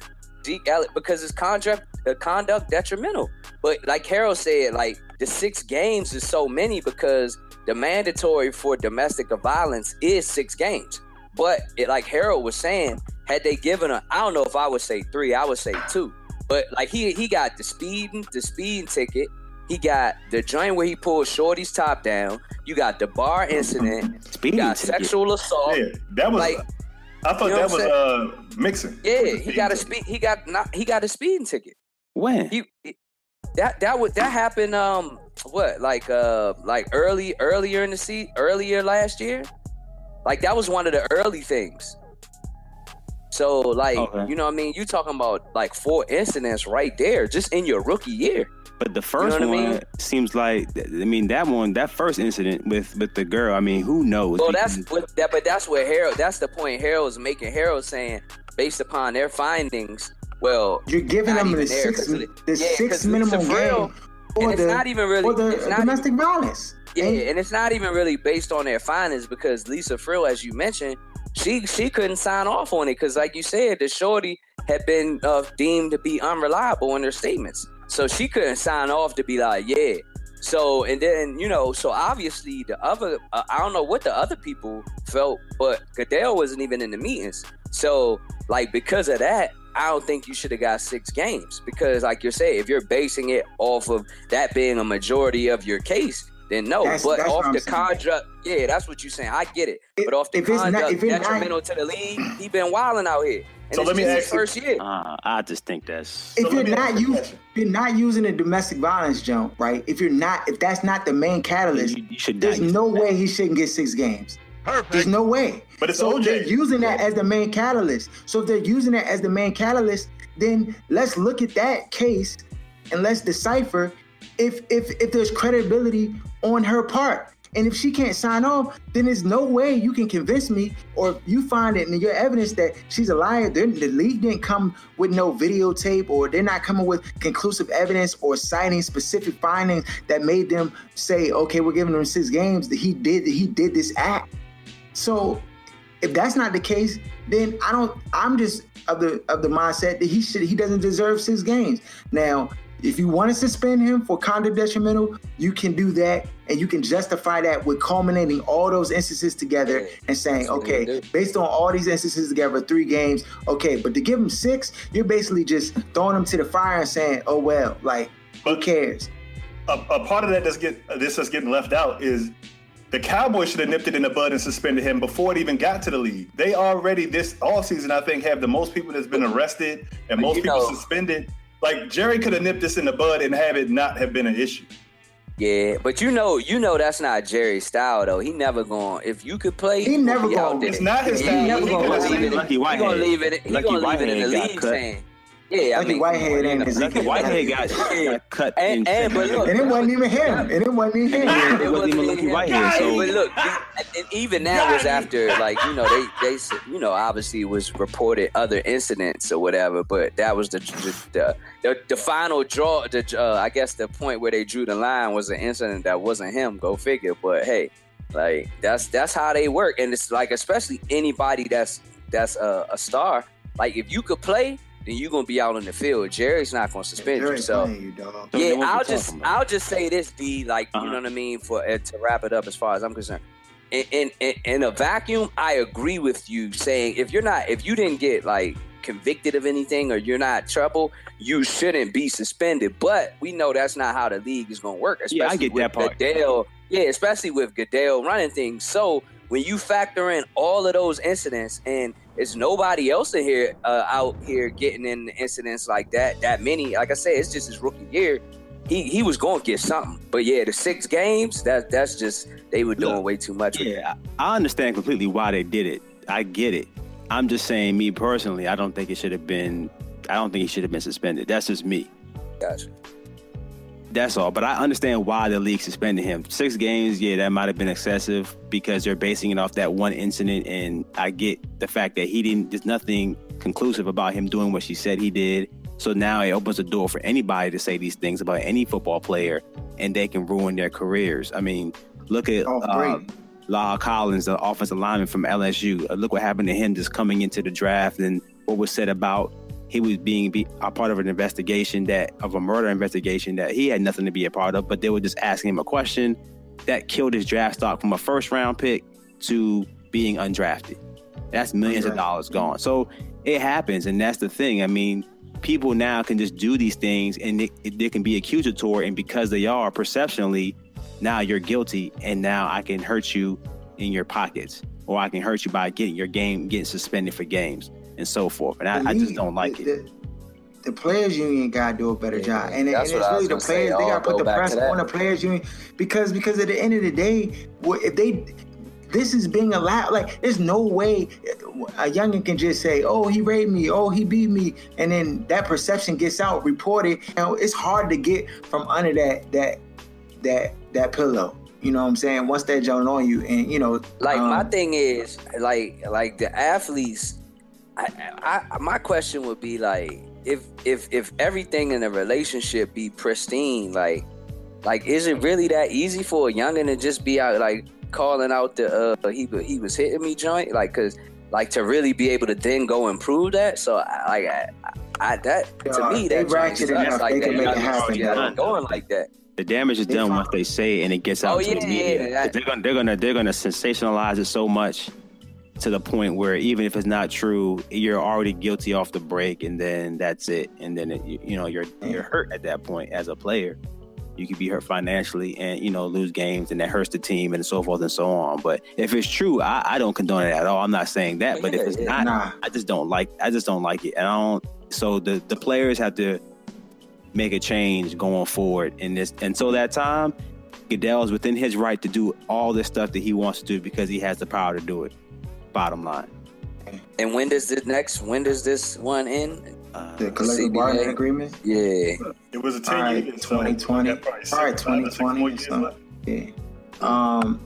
Zeke Elliott because his contract, the conduct detrimental. But like Harold said, like the six games is so many because the mandatory for domestic violence is six games. But it, like Harold was saying, had they given a, I don't know if I would say three, I would say two. But like he he got the speeding, the speeding ticket. He got the joint where he pulled Shorty's top down. You got the bar incident. You got ticket. sexual assault. Yeah, that was. Like, I thought you know that was uh mixing. Yeah, he got a speed. He got not. He got a speeding ticket. When? He, he- that that would that happened. Um, what like uh like early earlier in the seat earlier last year. Like that was one of the early things. So like Okay. you know what I mean. You talking about like four incidents right there just in your rookie year. But the first what I one mean? seems like I mean that one that first incident with with the girl. I mean, who knows? Well, that's Because- what that, but that's where Harold. That's the point Harold's making. Harold saying based upon their findings. Well, You're giving them the even there, six 'cause the of the- yeah, six 'cause minimum Lisa Friel- game and for it's the not even really for the it's not domestic violence. Yeah, And- it's not even really based on their findings because Lisa Friel, as you mentioned, she she couldn't sign off on it because, like you said, the shorty had been uh, deemed to be unreliable in her statements, so she couldn't sign off to be like, yeah. So and then you know, so obviously the other, uh, I don't know what the other people felt, but Goodell wasn't even in the meetings. So like because of that, I don't think you should have got six games because, like you're saying, if you're basing it off of that being a majority of your case, then no. That's- but that's off the saying. conduct, yeah, that's what you're saying. I get it. If- but off the if it's not- conduct if it's not- detrimental to the league, he been wilding out here. And So it's let me just ask you- first year. Uh, I just think that's if So you're let me ask not you using question. if you're not using a domestic violence jump, right? If you're not if that's not the main catalyst, you, you should there's no way he shouldn't get six games. Perfect. There's no way. But it's so OJ. they're using that as the main catalyst. So if they're using that as the main catalyst, then let's look at that case and let's decipher if if if there's credibility on her part. And if she can't sign off, then there's no way you can convince me, or you find it in your evidence that she's a liar. Then the league didn't come with no videotape, or they're not coming with conclusive evidence or citing specific findings that made them say, "Okay, we're giving him six games." That he did, he did this act. So if that's not the case, then I don't. I'm just of the of the mindset that he should he doesn't deserve six games. Now, if you want to suspend him for conduct detrimental, you can do that, and you can justify that with culminating all those instances together and saying, That's what they okay, based on all these instances together, three games, okay. But to give him six, you're basically just throwing him to the fire and saying, oh well, like who cares? a, a part of that that's get this is getting left out is the Cowboys should have nipped it in the bud and suspended him before it even got to the league. They already this all season, I think, have the most people that's been arrested and But most you people know- suspended. Like Jerry could have nipped this in the bud and have it not have been an issue. Yeah, but you know, you know that's not Jerry's style though. He never going. If you could play, He never gonna- It's not his style. He, He never gonna gonna leave it. Lucky He gonna leave it. He Lucky gonna leave it in the league cut. saying, "Yeah, I Lucky mean, Whitehead ain't 'cause he Lucky Whitehead got, got cut. And- in and- but look- And (laughs) it wasn't even him. And it wasn't even him. Yeah, It it wasn't even Lucky him. Whitehead. So But look, and and even that was after, like you know, they they you know obviously it was reported other incidents or whatever, but that was the the the, the, the final draw. The uh, I guess the point where they drew the line was an incident that wasn't him. Go figure. But hey, like that's that's how they work, and it's like especially anybody that's that's a, a star. Like if you could play, then you're gonna be out on the field. Jerry's not gonna suspend you. So you, dog. So yeah, then I'll just? I'll just say this, D. Like Uh-huh. you know what I mean for uh, to wrap it up as far as I'm concerned. In, in in in a vacuum, I agree with you saying if you're not if you didn't get like convicted of anything or you're not trouble, you shouldn't be suspended. But we know that's not how the league is going to work. Especially Yeah, I get with that part. Goodell, yeah, especially with Goodell running things. So when you factor in all of those incidents and it's nobody else in here uh, out here getting in incidents like that that many like i said it's just his rookie year he he was going to get something but yeah the six games that that's just they were doing Look, way too much. Yeah, I I understand completely why they did it. I get it. I'm just saying, me personally, I don't think it should have been. I don't think he should have been suspended. That's just me. Gotcha. That's all. But I understand why the league suspended him. Six games, yeah, that might have been excessive because they're basing it off that one incident. And I get the fact that he didn't. There's nothing conclusive about him doing what she said he did. So now it opens the door for anybody to say these things about any football player, and they can ruin their careers. I mean, look at Oh, uh, Collins, the offensive lineman from LSU. Uh, look what happened to him just coming into the draft and what was said about he was being be, a part of an investigation that of a murder investigation that he had nothing to be a part of, but they were just asking him a question that killed his draft stock from a first round pick to being undrafted. That's millions of dollars gone. So it happens, and that's the thing. I mean, people now can just do these things, and it, they can be accusatory, and because they are perceptionally, now you're guilty, and now I can hurt you in your pockets, or I can hurt you by getting your game getting suspended for games and so forth. And I, I just don't like the, it. The, the players union gotta do a better Yeah, job, and, that's and what I it's was really the gonna say. players. They gotta put go the back pressure on the players union because because at the end of the day, what- if they this is being allowed, like there's no way a youngin can just say, "Oh, he raped me," "Oh, he beat me," and then that perception gets out, reported. You know, it's hard to get from under that that that that pillow. You know what I'm saying? Once that joint on you, and you know, like my um, thing is like like the athletes I, I my question would be like if if if everything in a relationship be pristine like like is it really that easy for a youngin to just be out like calling out the uh he he was hitting me joint? Like cuz like to really be able to then go and prove that? So I, like I, I that to Yeah, me they that joint ratchet sucks. enough, like they that. can make it You know, happen, yeah, going like that. The damage is They done once they say it and it gets out Oh, to yeah, the media. yeah, that- they're gonna they're gonna they're gonna sensationalize it so much to the point where even if it's not true, you're already guilty off the break, and then that's it. And then it, you, know you're you're hurt at that point as a player. You could be hurt financially and you know lose games, and that hurts the team and so forth and so on. But if it's true, I, I don't condone it at all. I'm not saying that. But if it's not, Nah. I just don't like I just don't like it, and I don't. So the the players have to make a change going forward in this. Until that time, Goodell is within his right to do all this stuff that he wants to do because he has the power to do it. Bottom line. and when does this next when does this one end Uh, the collective CBA. bargaining agreement. yeah It was a 10 All right, years. 2020. So probably six- All right, five or six more 2020. So, yeah. Um,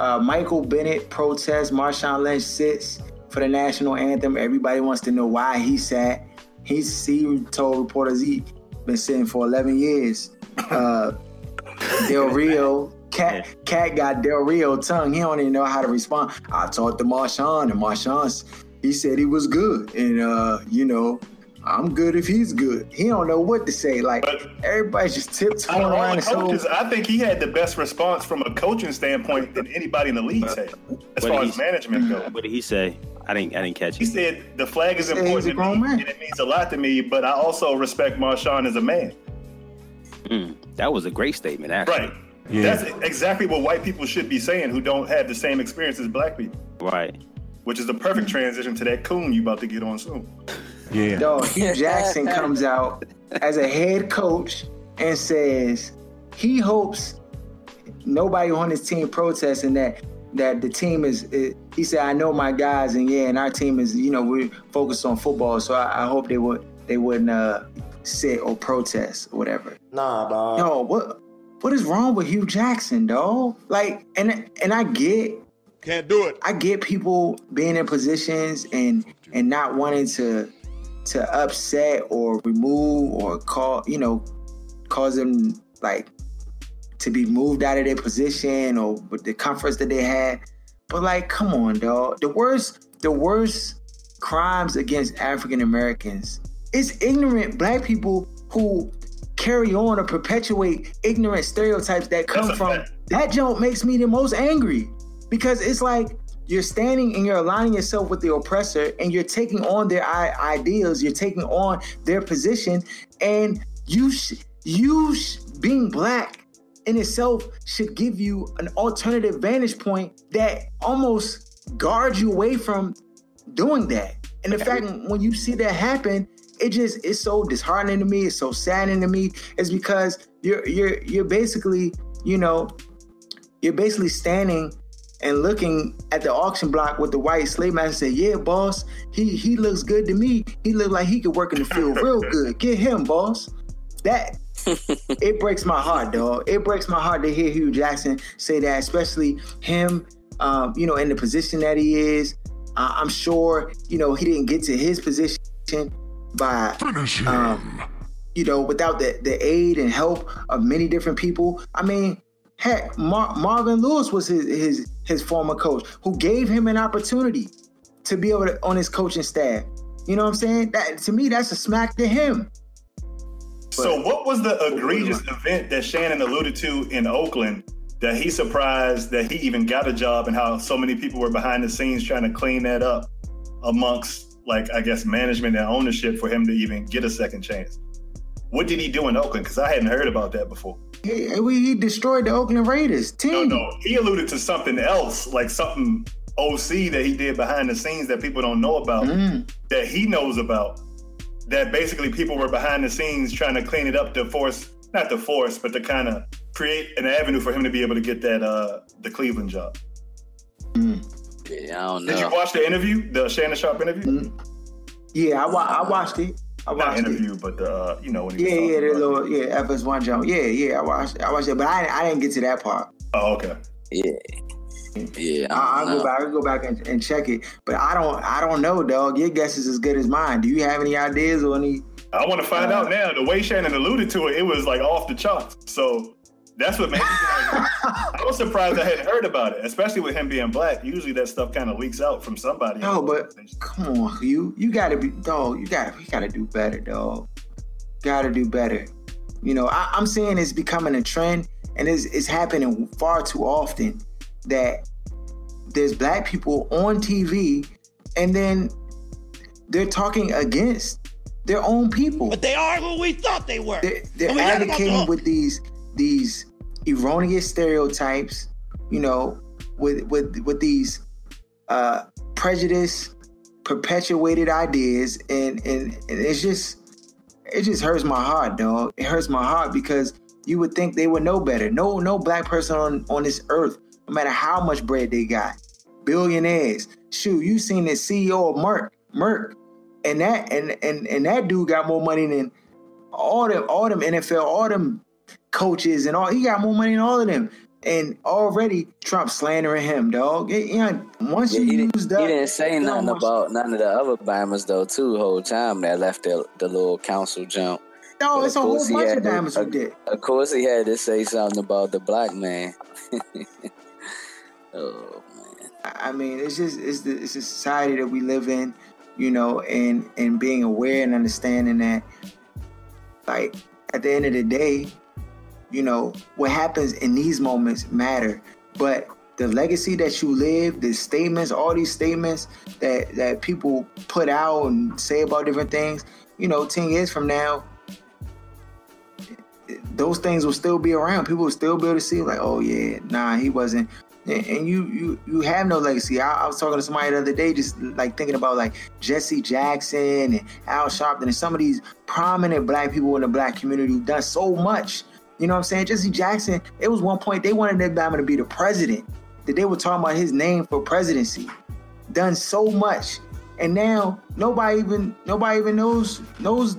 uh, Michael Bennett protests. Marshawn Lynch sits for the national anthem. Everybody wants to know why he sat. He's he told reporters he been sitting for 11 years. Uh, (laughs) Del Rio Cat Cat got Del Rio tongue. He don't even know how to respond. I talked to Marshawn, and Marshawn, he said he was good, and uh, you know, I'm good if he's good. He don't know what to say. Like everybody's just tiptoeing Out around. the and so- I think he had the best response from a coaching standpoint than anybody in the league had, as far as management goes. What did he say? I didn't. I didn't catch it. He it. said the flag is He said he's a important to me, man. and it means a lot to me. But I also respect Marshawn as a man. Mm, that was a great statement, actually. Right. That's exactly what white people should be saying who don't have the same experience as black people. Right. Which is the perfect transition to that coon you about to get on soon. Yeah. Dog, Hue Jackson comes out as a head coach and says he hopes nobody on his team protesting that that the team is, is- he said I know my guys and yeah and our team is you know we're focused on football so I, I hope they would they wouldn't uh, sit or protest or whatever. Nah, dog. no what what is wrong with Hue Jackson, dog? Like and and I get Can't do it. I get people being in positions and and not wanting to to upset or remove or call you know cause them like to be moved out of their position or with the comforts that they had. But like, come on, dog. The worst the worst crimes against African Americans is ignorant black people who carry on or perpetuate ignorant stereotypes that come That's from fact. that joke makes me the most angry. Because it's like you're standing and you're aligning yourself with the oppressor and you're taking on their I- ideals you're taking on their position and you sh- you sh- being black in itself should give you an alternative vantage point that almost guards you away from doing that. And the fact when you see that happen it just it's so disheartening to me it's so saddening to me It's because you're you're you're basically you know you're basically standing and looking at the auction block with the white slave master and say, Yeah, boss, he he looks good to me. He look like he could work in the field (laughs) real good. Get him, boss. That (laughs) it breaks my heart, dog. It breaks my heart to hear Hue Jackson say that, especially him, um, you know, in the position that he is. Uh, I'm sure, you know, he didn't get to his position by um, you know, without the, the aid and help of many different people. I mean, heck, Mar- Marvin Lewis was his, his his former coach who gave him an opportunity to be able to on his coaching staff. You know what I'm saying? That to me, that's a smack to him. So, what was the egregious event that Shannon alluded to in Oakland that he surprised that he even got a job and how so many people were behind the scenes trying to clean that up amongst, like, I guess, management and ownership for him to even get a second chance? What did he do in Oakland? Because I hadn't heard about that before. He, he destroyed the Oakland Raiders team. no, no, he alluded to something else, like something OC that he did behind the scenes that people don't know about, Mm. that he knows about. That basically people were behind the scenes trying to clean it up to force, not to force, but to kind of create an avenue for him to be able to get that uh the Cleveland job. Yeah, I don't Did you watch the interview, the Shannon Sharpe interview? Yeah, I, wa- I watched it. I Not watched it. interview, but the uh, you know when he Yeah, was yeah, talking the about- little yeah FS1 jump. Yeah, yeah, I watched it. I watched it, but I, I didn't get to that part. Oh, okay. Yeah. Yeah. I, I I'll go back. I'll go back and, and check it. But I don't. I don't know, dog. Your guess is as good as mine. Do you have any ideas or any? I want to find out now. The way Shannon alluded to it, it was like off the charts. So that's what made me. (laughs) I was surprised I hadn't heard about it, especially with him being black. Usually that stuff kind of leaks out from somebody. No, but come on, you. You gotta be dog. You gotta. You gotta do better, dog. Gotta do better. You know, I, I'm saying it's becoming a trend, and it's, it's happening far too often that there's black people on TV, and then they're talking against their own people. But they are who we thought they were. They're, they're we got 'em off the advocating with these these erroneous stereotypes, you know, with with with these uh, prejudice perpetuated ideas, and, and and it's just it just hurts my heart, dog. It hurts my heart because you would think they would know better. No, no black person on on this earth, no matter how much bread they got, billionaires. Shoot, you seen the CEO of Merck, Merck, and that and and and that dude got more money than all them, all them NFL, all them coaches, and all. He got more money than all of them. And already Trump slandering him, dog. It- you know, once Yeah, you he, didn't, he didn't say nothing about none of the other Bama's though too. Whole time that left the, the little council jump. No, But it's a whole bunch of to- who did. Of course, he had to say something about the black man. (laughs) oh man. I I mean, it's just it's the it's the society that we live in, you know, and and being aware and understanding that, like at the end of the day, you know, what happens in these moments matter, but the legacy that you live, the statements, all these statements that that people put out and say about different things, you know, ten years from now, those things will still be around. People will still be able to see, like, oh yeah, nah, he wasn't. And and you you you have no legacy. I, I was talking to somebody the other day, just like thinking about like Jesse Jackson and Al Sharpton and some of these prominent black people in the black community who've done so much. You know what I'm saying? Jesse Jackson, it was one point they wanted that Bama to be the president. That they were talking about his name for presidency. Done so much. And now nobody even nobody even knows knows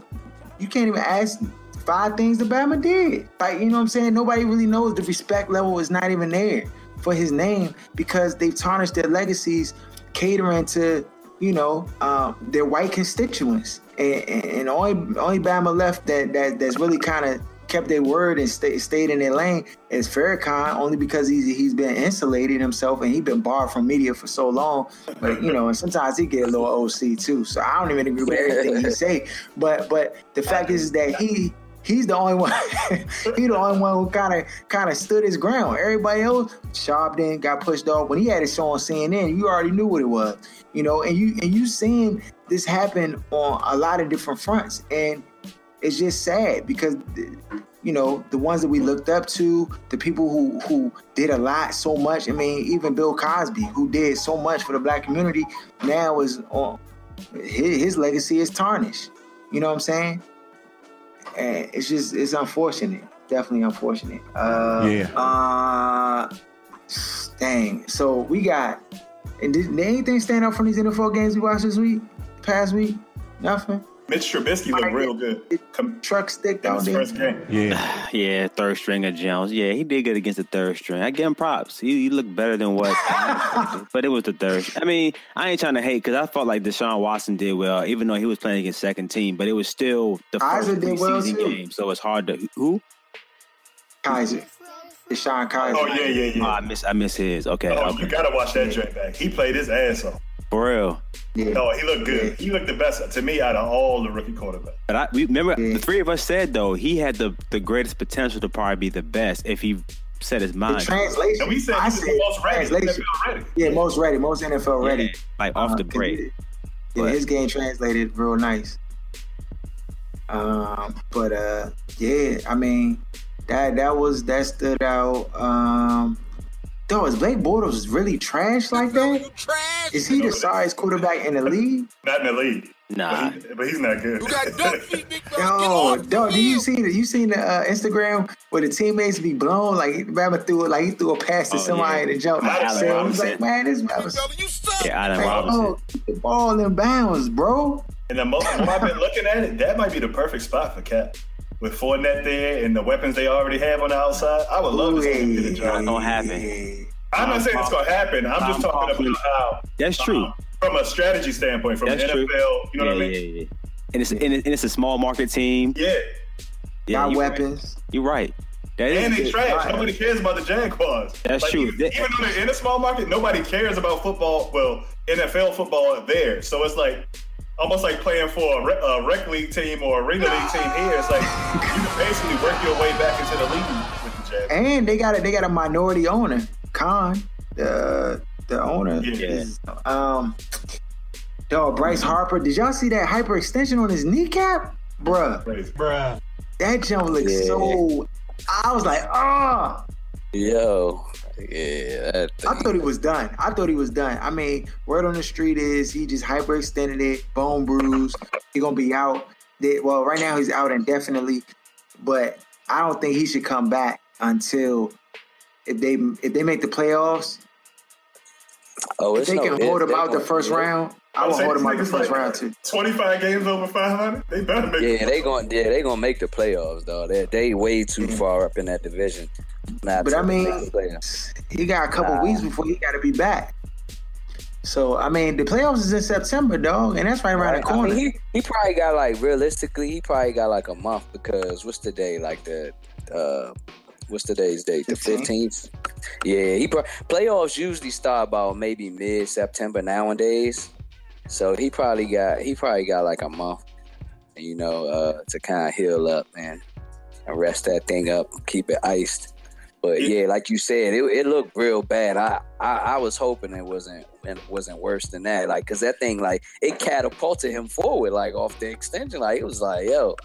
you can't even ask five things that Bama did. Like, you know what I'm saying? Nobody really knows the respect level is not even there for his name because they've tarnished their legacies catering to, you know, um, their white constituents. And, and, and only only Bama left that, that that's really kind of kept their word and stay, stayed in their lane is Farrakhan, only because he's he's been insulated himself and he's been barred from media for so long. But you know, and sometimes he get a little OC too. So I don't even agree with everything he say. But but the fact is, is that he he's the only one. (laughs) he the only one who kind of kind of stood his ground. Everybody else, Sharpton got pushed off. When he had his show on CNN, you already knew what it was, you know. And you and you seeing this happen on a lot of different fronts, and it's just sad because you know the ones that we looked up to, the people who who did a lot, so much. I mean, even Bill Cosby, who did so much for the black community, now is on his, his legacy is tarnished. You know what I'm saying? And it's just it's unfortunate, definitely unfortunate. Uh, Yeah. Uh, dang. So we got. And did, did anything stand out from these NFL games we watched this week? Past week? Nothing. Mitch Trubisky looked real good. Come Truck stick down there. first game. Yeah. (sighs) Yeah, third stringer Jones. Yeah, he did good against the third string. I give him props. He, he looked better than what, (laughs) but it was the third. I mean, I ain't trying to hate because I felt like Deshaun Watson did well, even though he was playing against second team. But it was still the first Kizer did well, preseason too. game, so it's hard to who. Kizer. DeShone Kizer. Oh yeah, yeah, Oh, yeah. I miss I miss his. Okay, Oh, okay. you gotta watch that joint back. He played his ass off. For real. Yeah. No, he looked good. He looked the best to me out of all the rookie quarterbacks. But I we remember Yeah. the three of us said though he had the the greatest potential to probably be the best if he set his The mind. translation. And we said I he said the most ready. translation. NFL ready. Yeah, most ready, most NFL ready. Like off Uh, the 'cause break. it- Yeah, But- his game translated real nice. Um, but uh, yeah, I mean, that that was that stood out. Um, though is Blake Bortles really trash like that? Is he the sorriest quarterback in the (laughs) league? Not in the league. Nah, But, he, but he's not good. (laughs) Yo, dog, did you see the you seen the uh, Instagram where the teammates be blown like Bama threw it like he threw a pass to Oh, somebody yeah. to jump. Allen So it was Robinson. like, man, this Bama yeah, Allen like, Robinson. oh, keep the ball in bounds, bro. And the mo- more I've been looking at it, that might be the perfect spot for Cap. With Fournette there and the weapons they already have on the outside, I would love to see him get Not gonna happen. I'm not saying it's going to happen. I'm just I'm talking confident. about how, That's true. um, from a strategy standpoint, from That's the NFL, true. you know yeah, what I mean? yeah, yeah. And it's and it- and it's a small market team. Yeah. Yeah, Got you weapons. You're right. That is And they good. trash. Right. Nobody cares about the Jaguars. That's Like, true. Even, That- even though they're in a small market, nobody cares about football. Well, NFL football there. So it's like almost like playing for a, rec, a rec league team or a arena league team here. It's like you can basically work your way back into the league with the Jaguars. And they got a they got a minority owner, Khan. The the owner Yeah. is um dog Bryce Harper. Did y'all see that hyperextension on his kneecap? Bruh, Crazy. Bruh. that jump looks Yeah. so I was like, ah, Yo, yeah, that I thought he was done. I thought he was done. I mean, word on the street is he just hyperextended it, bone bruise. He gonna be out. They- Well, right now he's out indefinitely, but I don't think he should come back until if they if they make the playoffs. oh, If they no, can hold him out the first round, I I'm will saying hold him these out the first round too. 25 games over 500. They better make Yeah, they going yeah, they gonna make the playoffs though. They they way too far up in that division. Not But I mean, make the playoffs. he got a couple Nah. weeks before he got to be back. So I mean, the playoffs is in September, dog, and that's right around the I corner. mean, he he probably got like realistically, he probably got like a month because what's the day? Like the uh, what's today's date? The 15th? fifteenth. Yeah, he pro- playoffs usually start about maybe mid September nowadays. So he probably got he probably got like a month, you know, uh, to kind of heal up and and rest that thing up, keep it iced. But yeah, like you said, it, it looked real bad. I, I I was hoping it wasn't it wasn't worse than that. Like, cause that thing like it catapulted him forward, like off the extension. Like it was like, yo,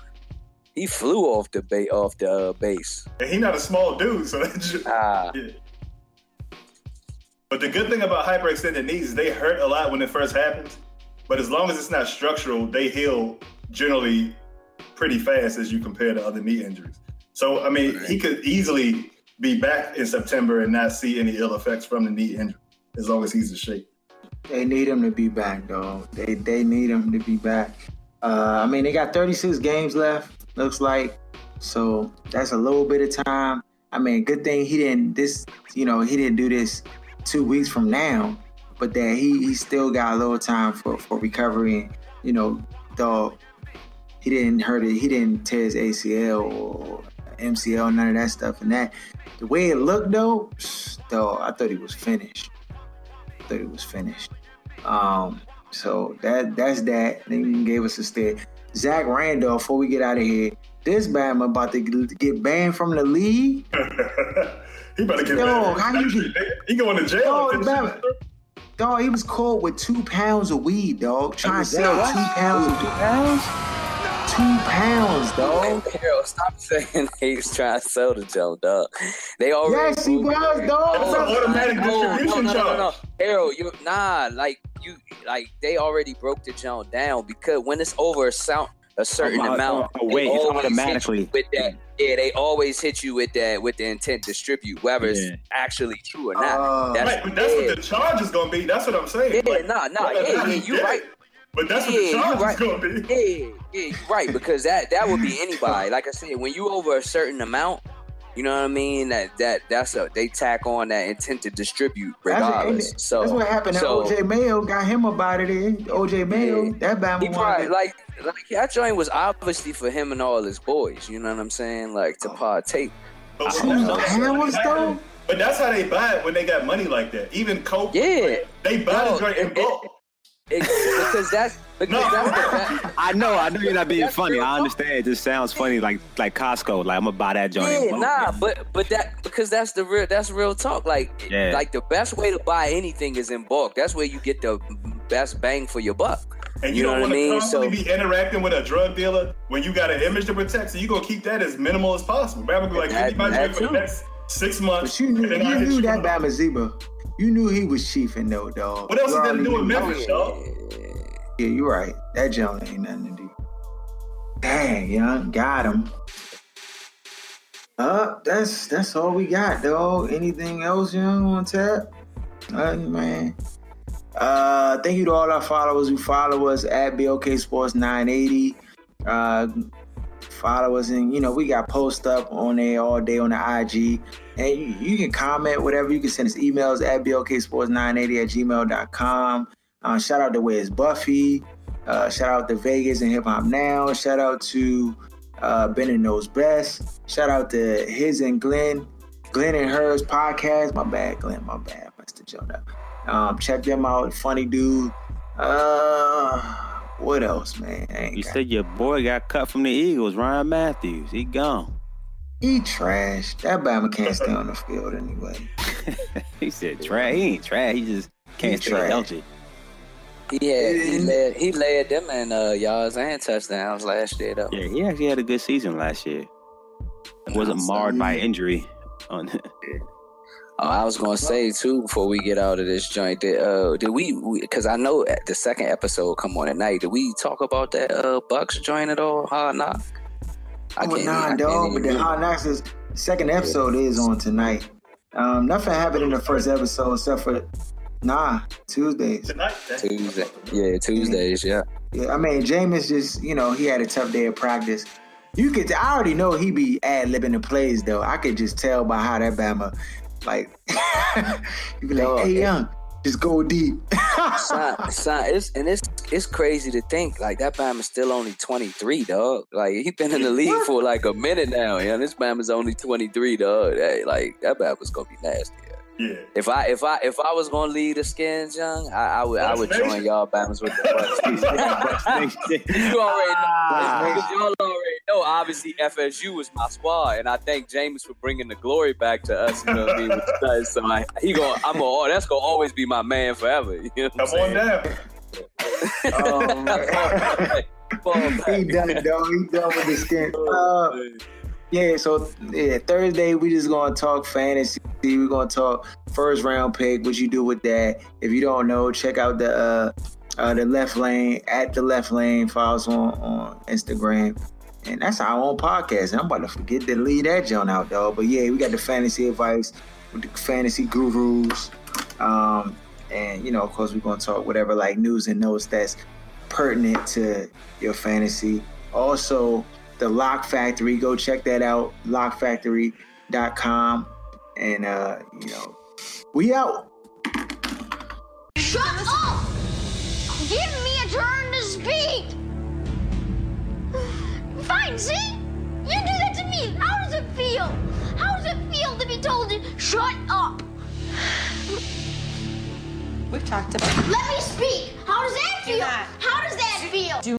he flew off the ba- off the uh, base. And he not a small dude, so (laughs) that just, Ah, yeah. But the good thing about hyperextended knees is they hurt a lot when it first happens. But as long as it's not structural, they heal generally pretty fast as you compare to other knee injuries. So I mean, he could easily be back in September and not see any ill effects from the knee injury as long as he's in shape. They need him to be back, though. They they need him to be back. Uh, I mean, they got 36 games left. Looks like so that's a little bit of time. I mean, good thing he didn't this. You know, he didn't do this two weeks from now, but that he he still got a little time for for recovery. And, you know, dog. He didn't hurt it. He didn't tear his ACL or MCL, none of that stuff. And that the way it looked though, though I thought he was finished. I thought he was finished. Um, so that that's that. They gave us a stare. Zach Randolph, before we get out of here, this Bama about to get banned from the league. (laughs) he better get Yo, back. how you get? (laughs) He going to jail. Bama, dog, he was caught with two pounds of weed, dog. Trying to sell what? two pounds of two pounds. two pounds, dog. Harold, stop saying (laughs) he's trying to sell the jump, dog. They already. Yes, he was, dog. It's an automatic No, no, distribution no, no, no, no. charge. Harold, you nah, like you, like they already broke the jump down because when it's over a sound, a certain amount, oh, wait, it's always hit you automatically. with that. Yeah, they always hit you with that with the intent to distribute, whether Yeah. it's actually true or not. Uh, That's- Right, but that's yeah. what the charge is going to be. That's what I'm saying. Yeah, Like, nah, nah, whether yeah, not yeah, (laughs) you did right. But that's Yeah, what the you charge right. is going to be. Yeah, yeah, you're right because that that would be anybody. Like I said, when you over a certain amount, you know what I mean. That that that's a they tack on that intent to distribute That's, regardless. so that's what happened. So, OJ Mayo got him up out of. OJ Mayo, Yeah. that Bama He probably like like that joint was obviously for him and all his boys. You know what I'm saying? Like to oh. partake. But, Two when that's- pounds, though? but that's how they buy it when they got money like that. Even Coke, Yeah. they buy No, the joint in it- bulk. It, because that's because No. that's the that, I know, I know you're not being funny. real I understand. It just sounds funny, like like Costco. Like I'm gonna buy that joint. Yeah, nah, but but that because that's the real that's real talk. Like Yeah. like the best way to buy anything is in bulk. That's where you get the best bang for your buck. And you, You know don't want to constantly So- be interacting with a drug dealer when you got an image to protect. So you gonna keep that as minimal as possible. Bama be like, That- keep that for the next six months. But you knew, and you knew that. Bama Zeba. You knew he was chiefing though, dog. What else You is that to do with. Memphis, dog? Yeah, you're right. That Jones ain't nothing to do. Dang, young, got him. Uh, that's that's all we got, dog. Anything else, young, on tap? Nothing, man. Uh, thank you to all our followers who follow us at BLK Sports 980. Uh, follow us, and you know we got post up on there all day on the IG, and you, you can comment whatever. You can send us emails at blksports980 at gmail.com. Uh, shout out to Where's Buffy. Uh, shout out to Vegas and Hip Hop Now. Shout out to uh, Bennett Knows Best. Shout out to his and Glenn, Glenn and Hers podcast. My bad, Glenn. My bad, Mr. Jonah. Um, check them out. Funny dude. Uh, what else, man? You got- said your boy got cut from the Eagles, Ryan Mathews. He gone. he trash. That Bama can't stay on the field anyway. (laughs) he said trash. He ain't trash. He just can't He stay trash. healthy. He had he led he led them in uh yards and touchdowns last year though. Yeah, he actually had a good season last year. Wasn't marred by injury. On (laughs) Oh, I was gonna say too before we get out of this joint that uh did we because I know the second episode come on at night did we talk about that uh Bucks joint at all hard knock? I Oh, can't, nah, I can't dog. But the. Hard Knocks is second episode is on tonight. Um, nothing happened in the first episode except for nah Tuesdays. Tonight, Tuesday, yeah, Tuesdays, yeah. Yeah, I mean Jameis just you know he had a tough day of practice. You could I already know he be ad libbing the plays though. I could just tell by how that Bama like (laughs) he be like, Dog, hey it- young, Just go deep. son, (laughs) son, it's and it's it's crazy to think like that Bama's still only 23, dog. Like he been in the league for like a minute now, and this Bama's only 23, dog. Hey, like that Bama's gonna be nasty. Yeah. If I if I if I was gonna lead the skins, young, I, I would I would Bucks join y'all Bama's with the Bucks. (laughs) you already know, because y'all already know. Obviously, FSU was my squad, and I thank Jameis for bringing the glory back to us. You know what I mean? With. So I, he going I'm gonna oh, that's gonna always be my man forever. You know what Come I'm on down. Man. (laughs) Fall back. he done, dog. He done with the skin. Uh, yeah, so yeah, Thursday we just gonna talk fantasy. We're gonna talk first round pick, what you do with that. If you don't know, check out the uh, uh the left lane at the left lane. Follow us on on Instagram. And that's our own podcast. And I'm about to forget to leave that joint out, though. But yeah, we got the fantasy advice with the fantasy gurus. Um, and you know, of course, we're gonna talk whatever like news and notes that's pertinent to your fantasy. Also, the Lock Factory, go check that out, lockfactory.com. And uh, you know, we out. Shut up! Give Fine, see? You do that to me. How does it feel? How does it feel to be told to shut up? We've talked about Let me speak. How does that feel? How does that feel?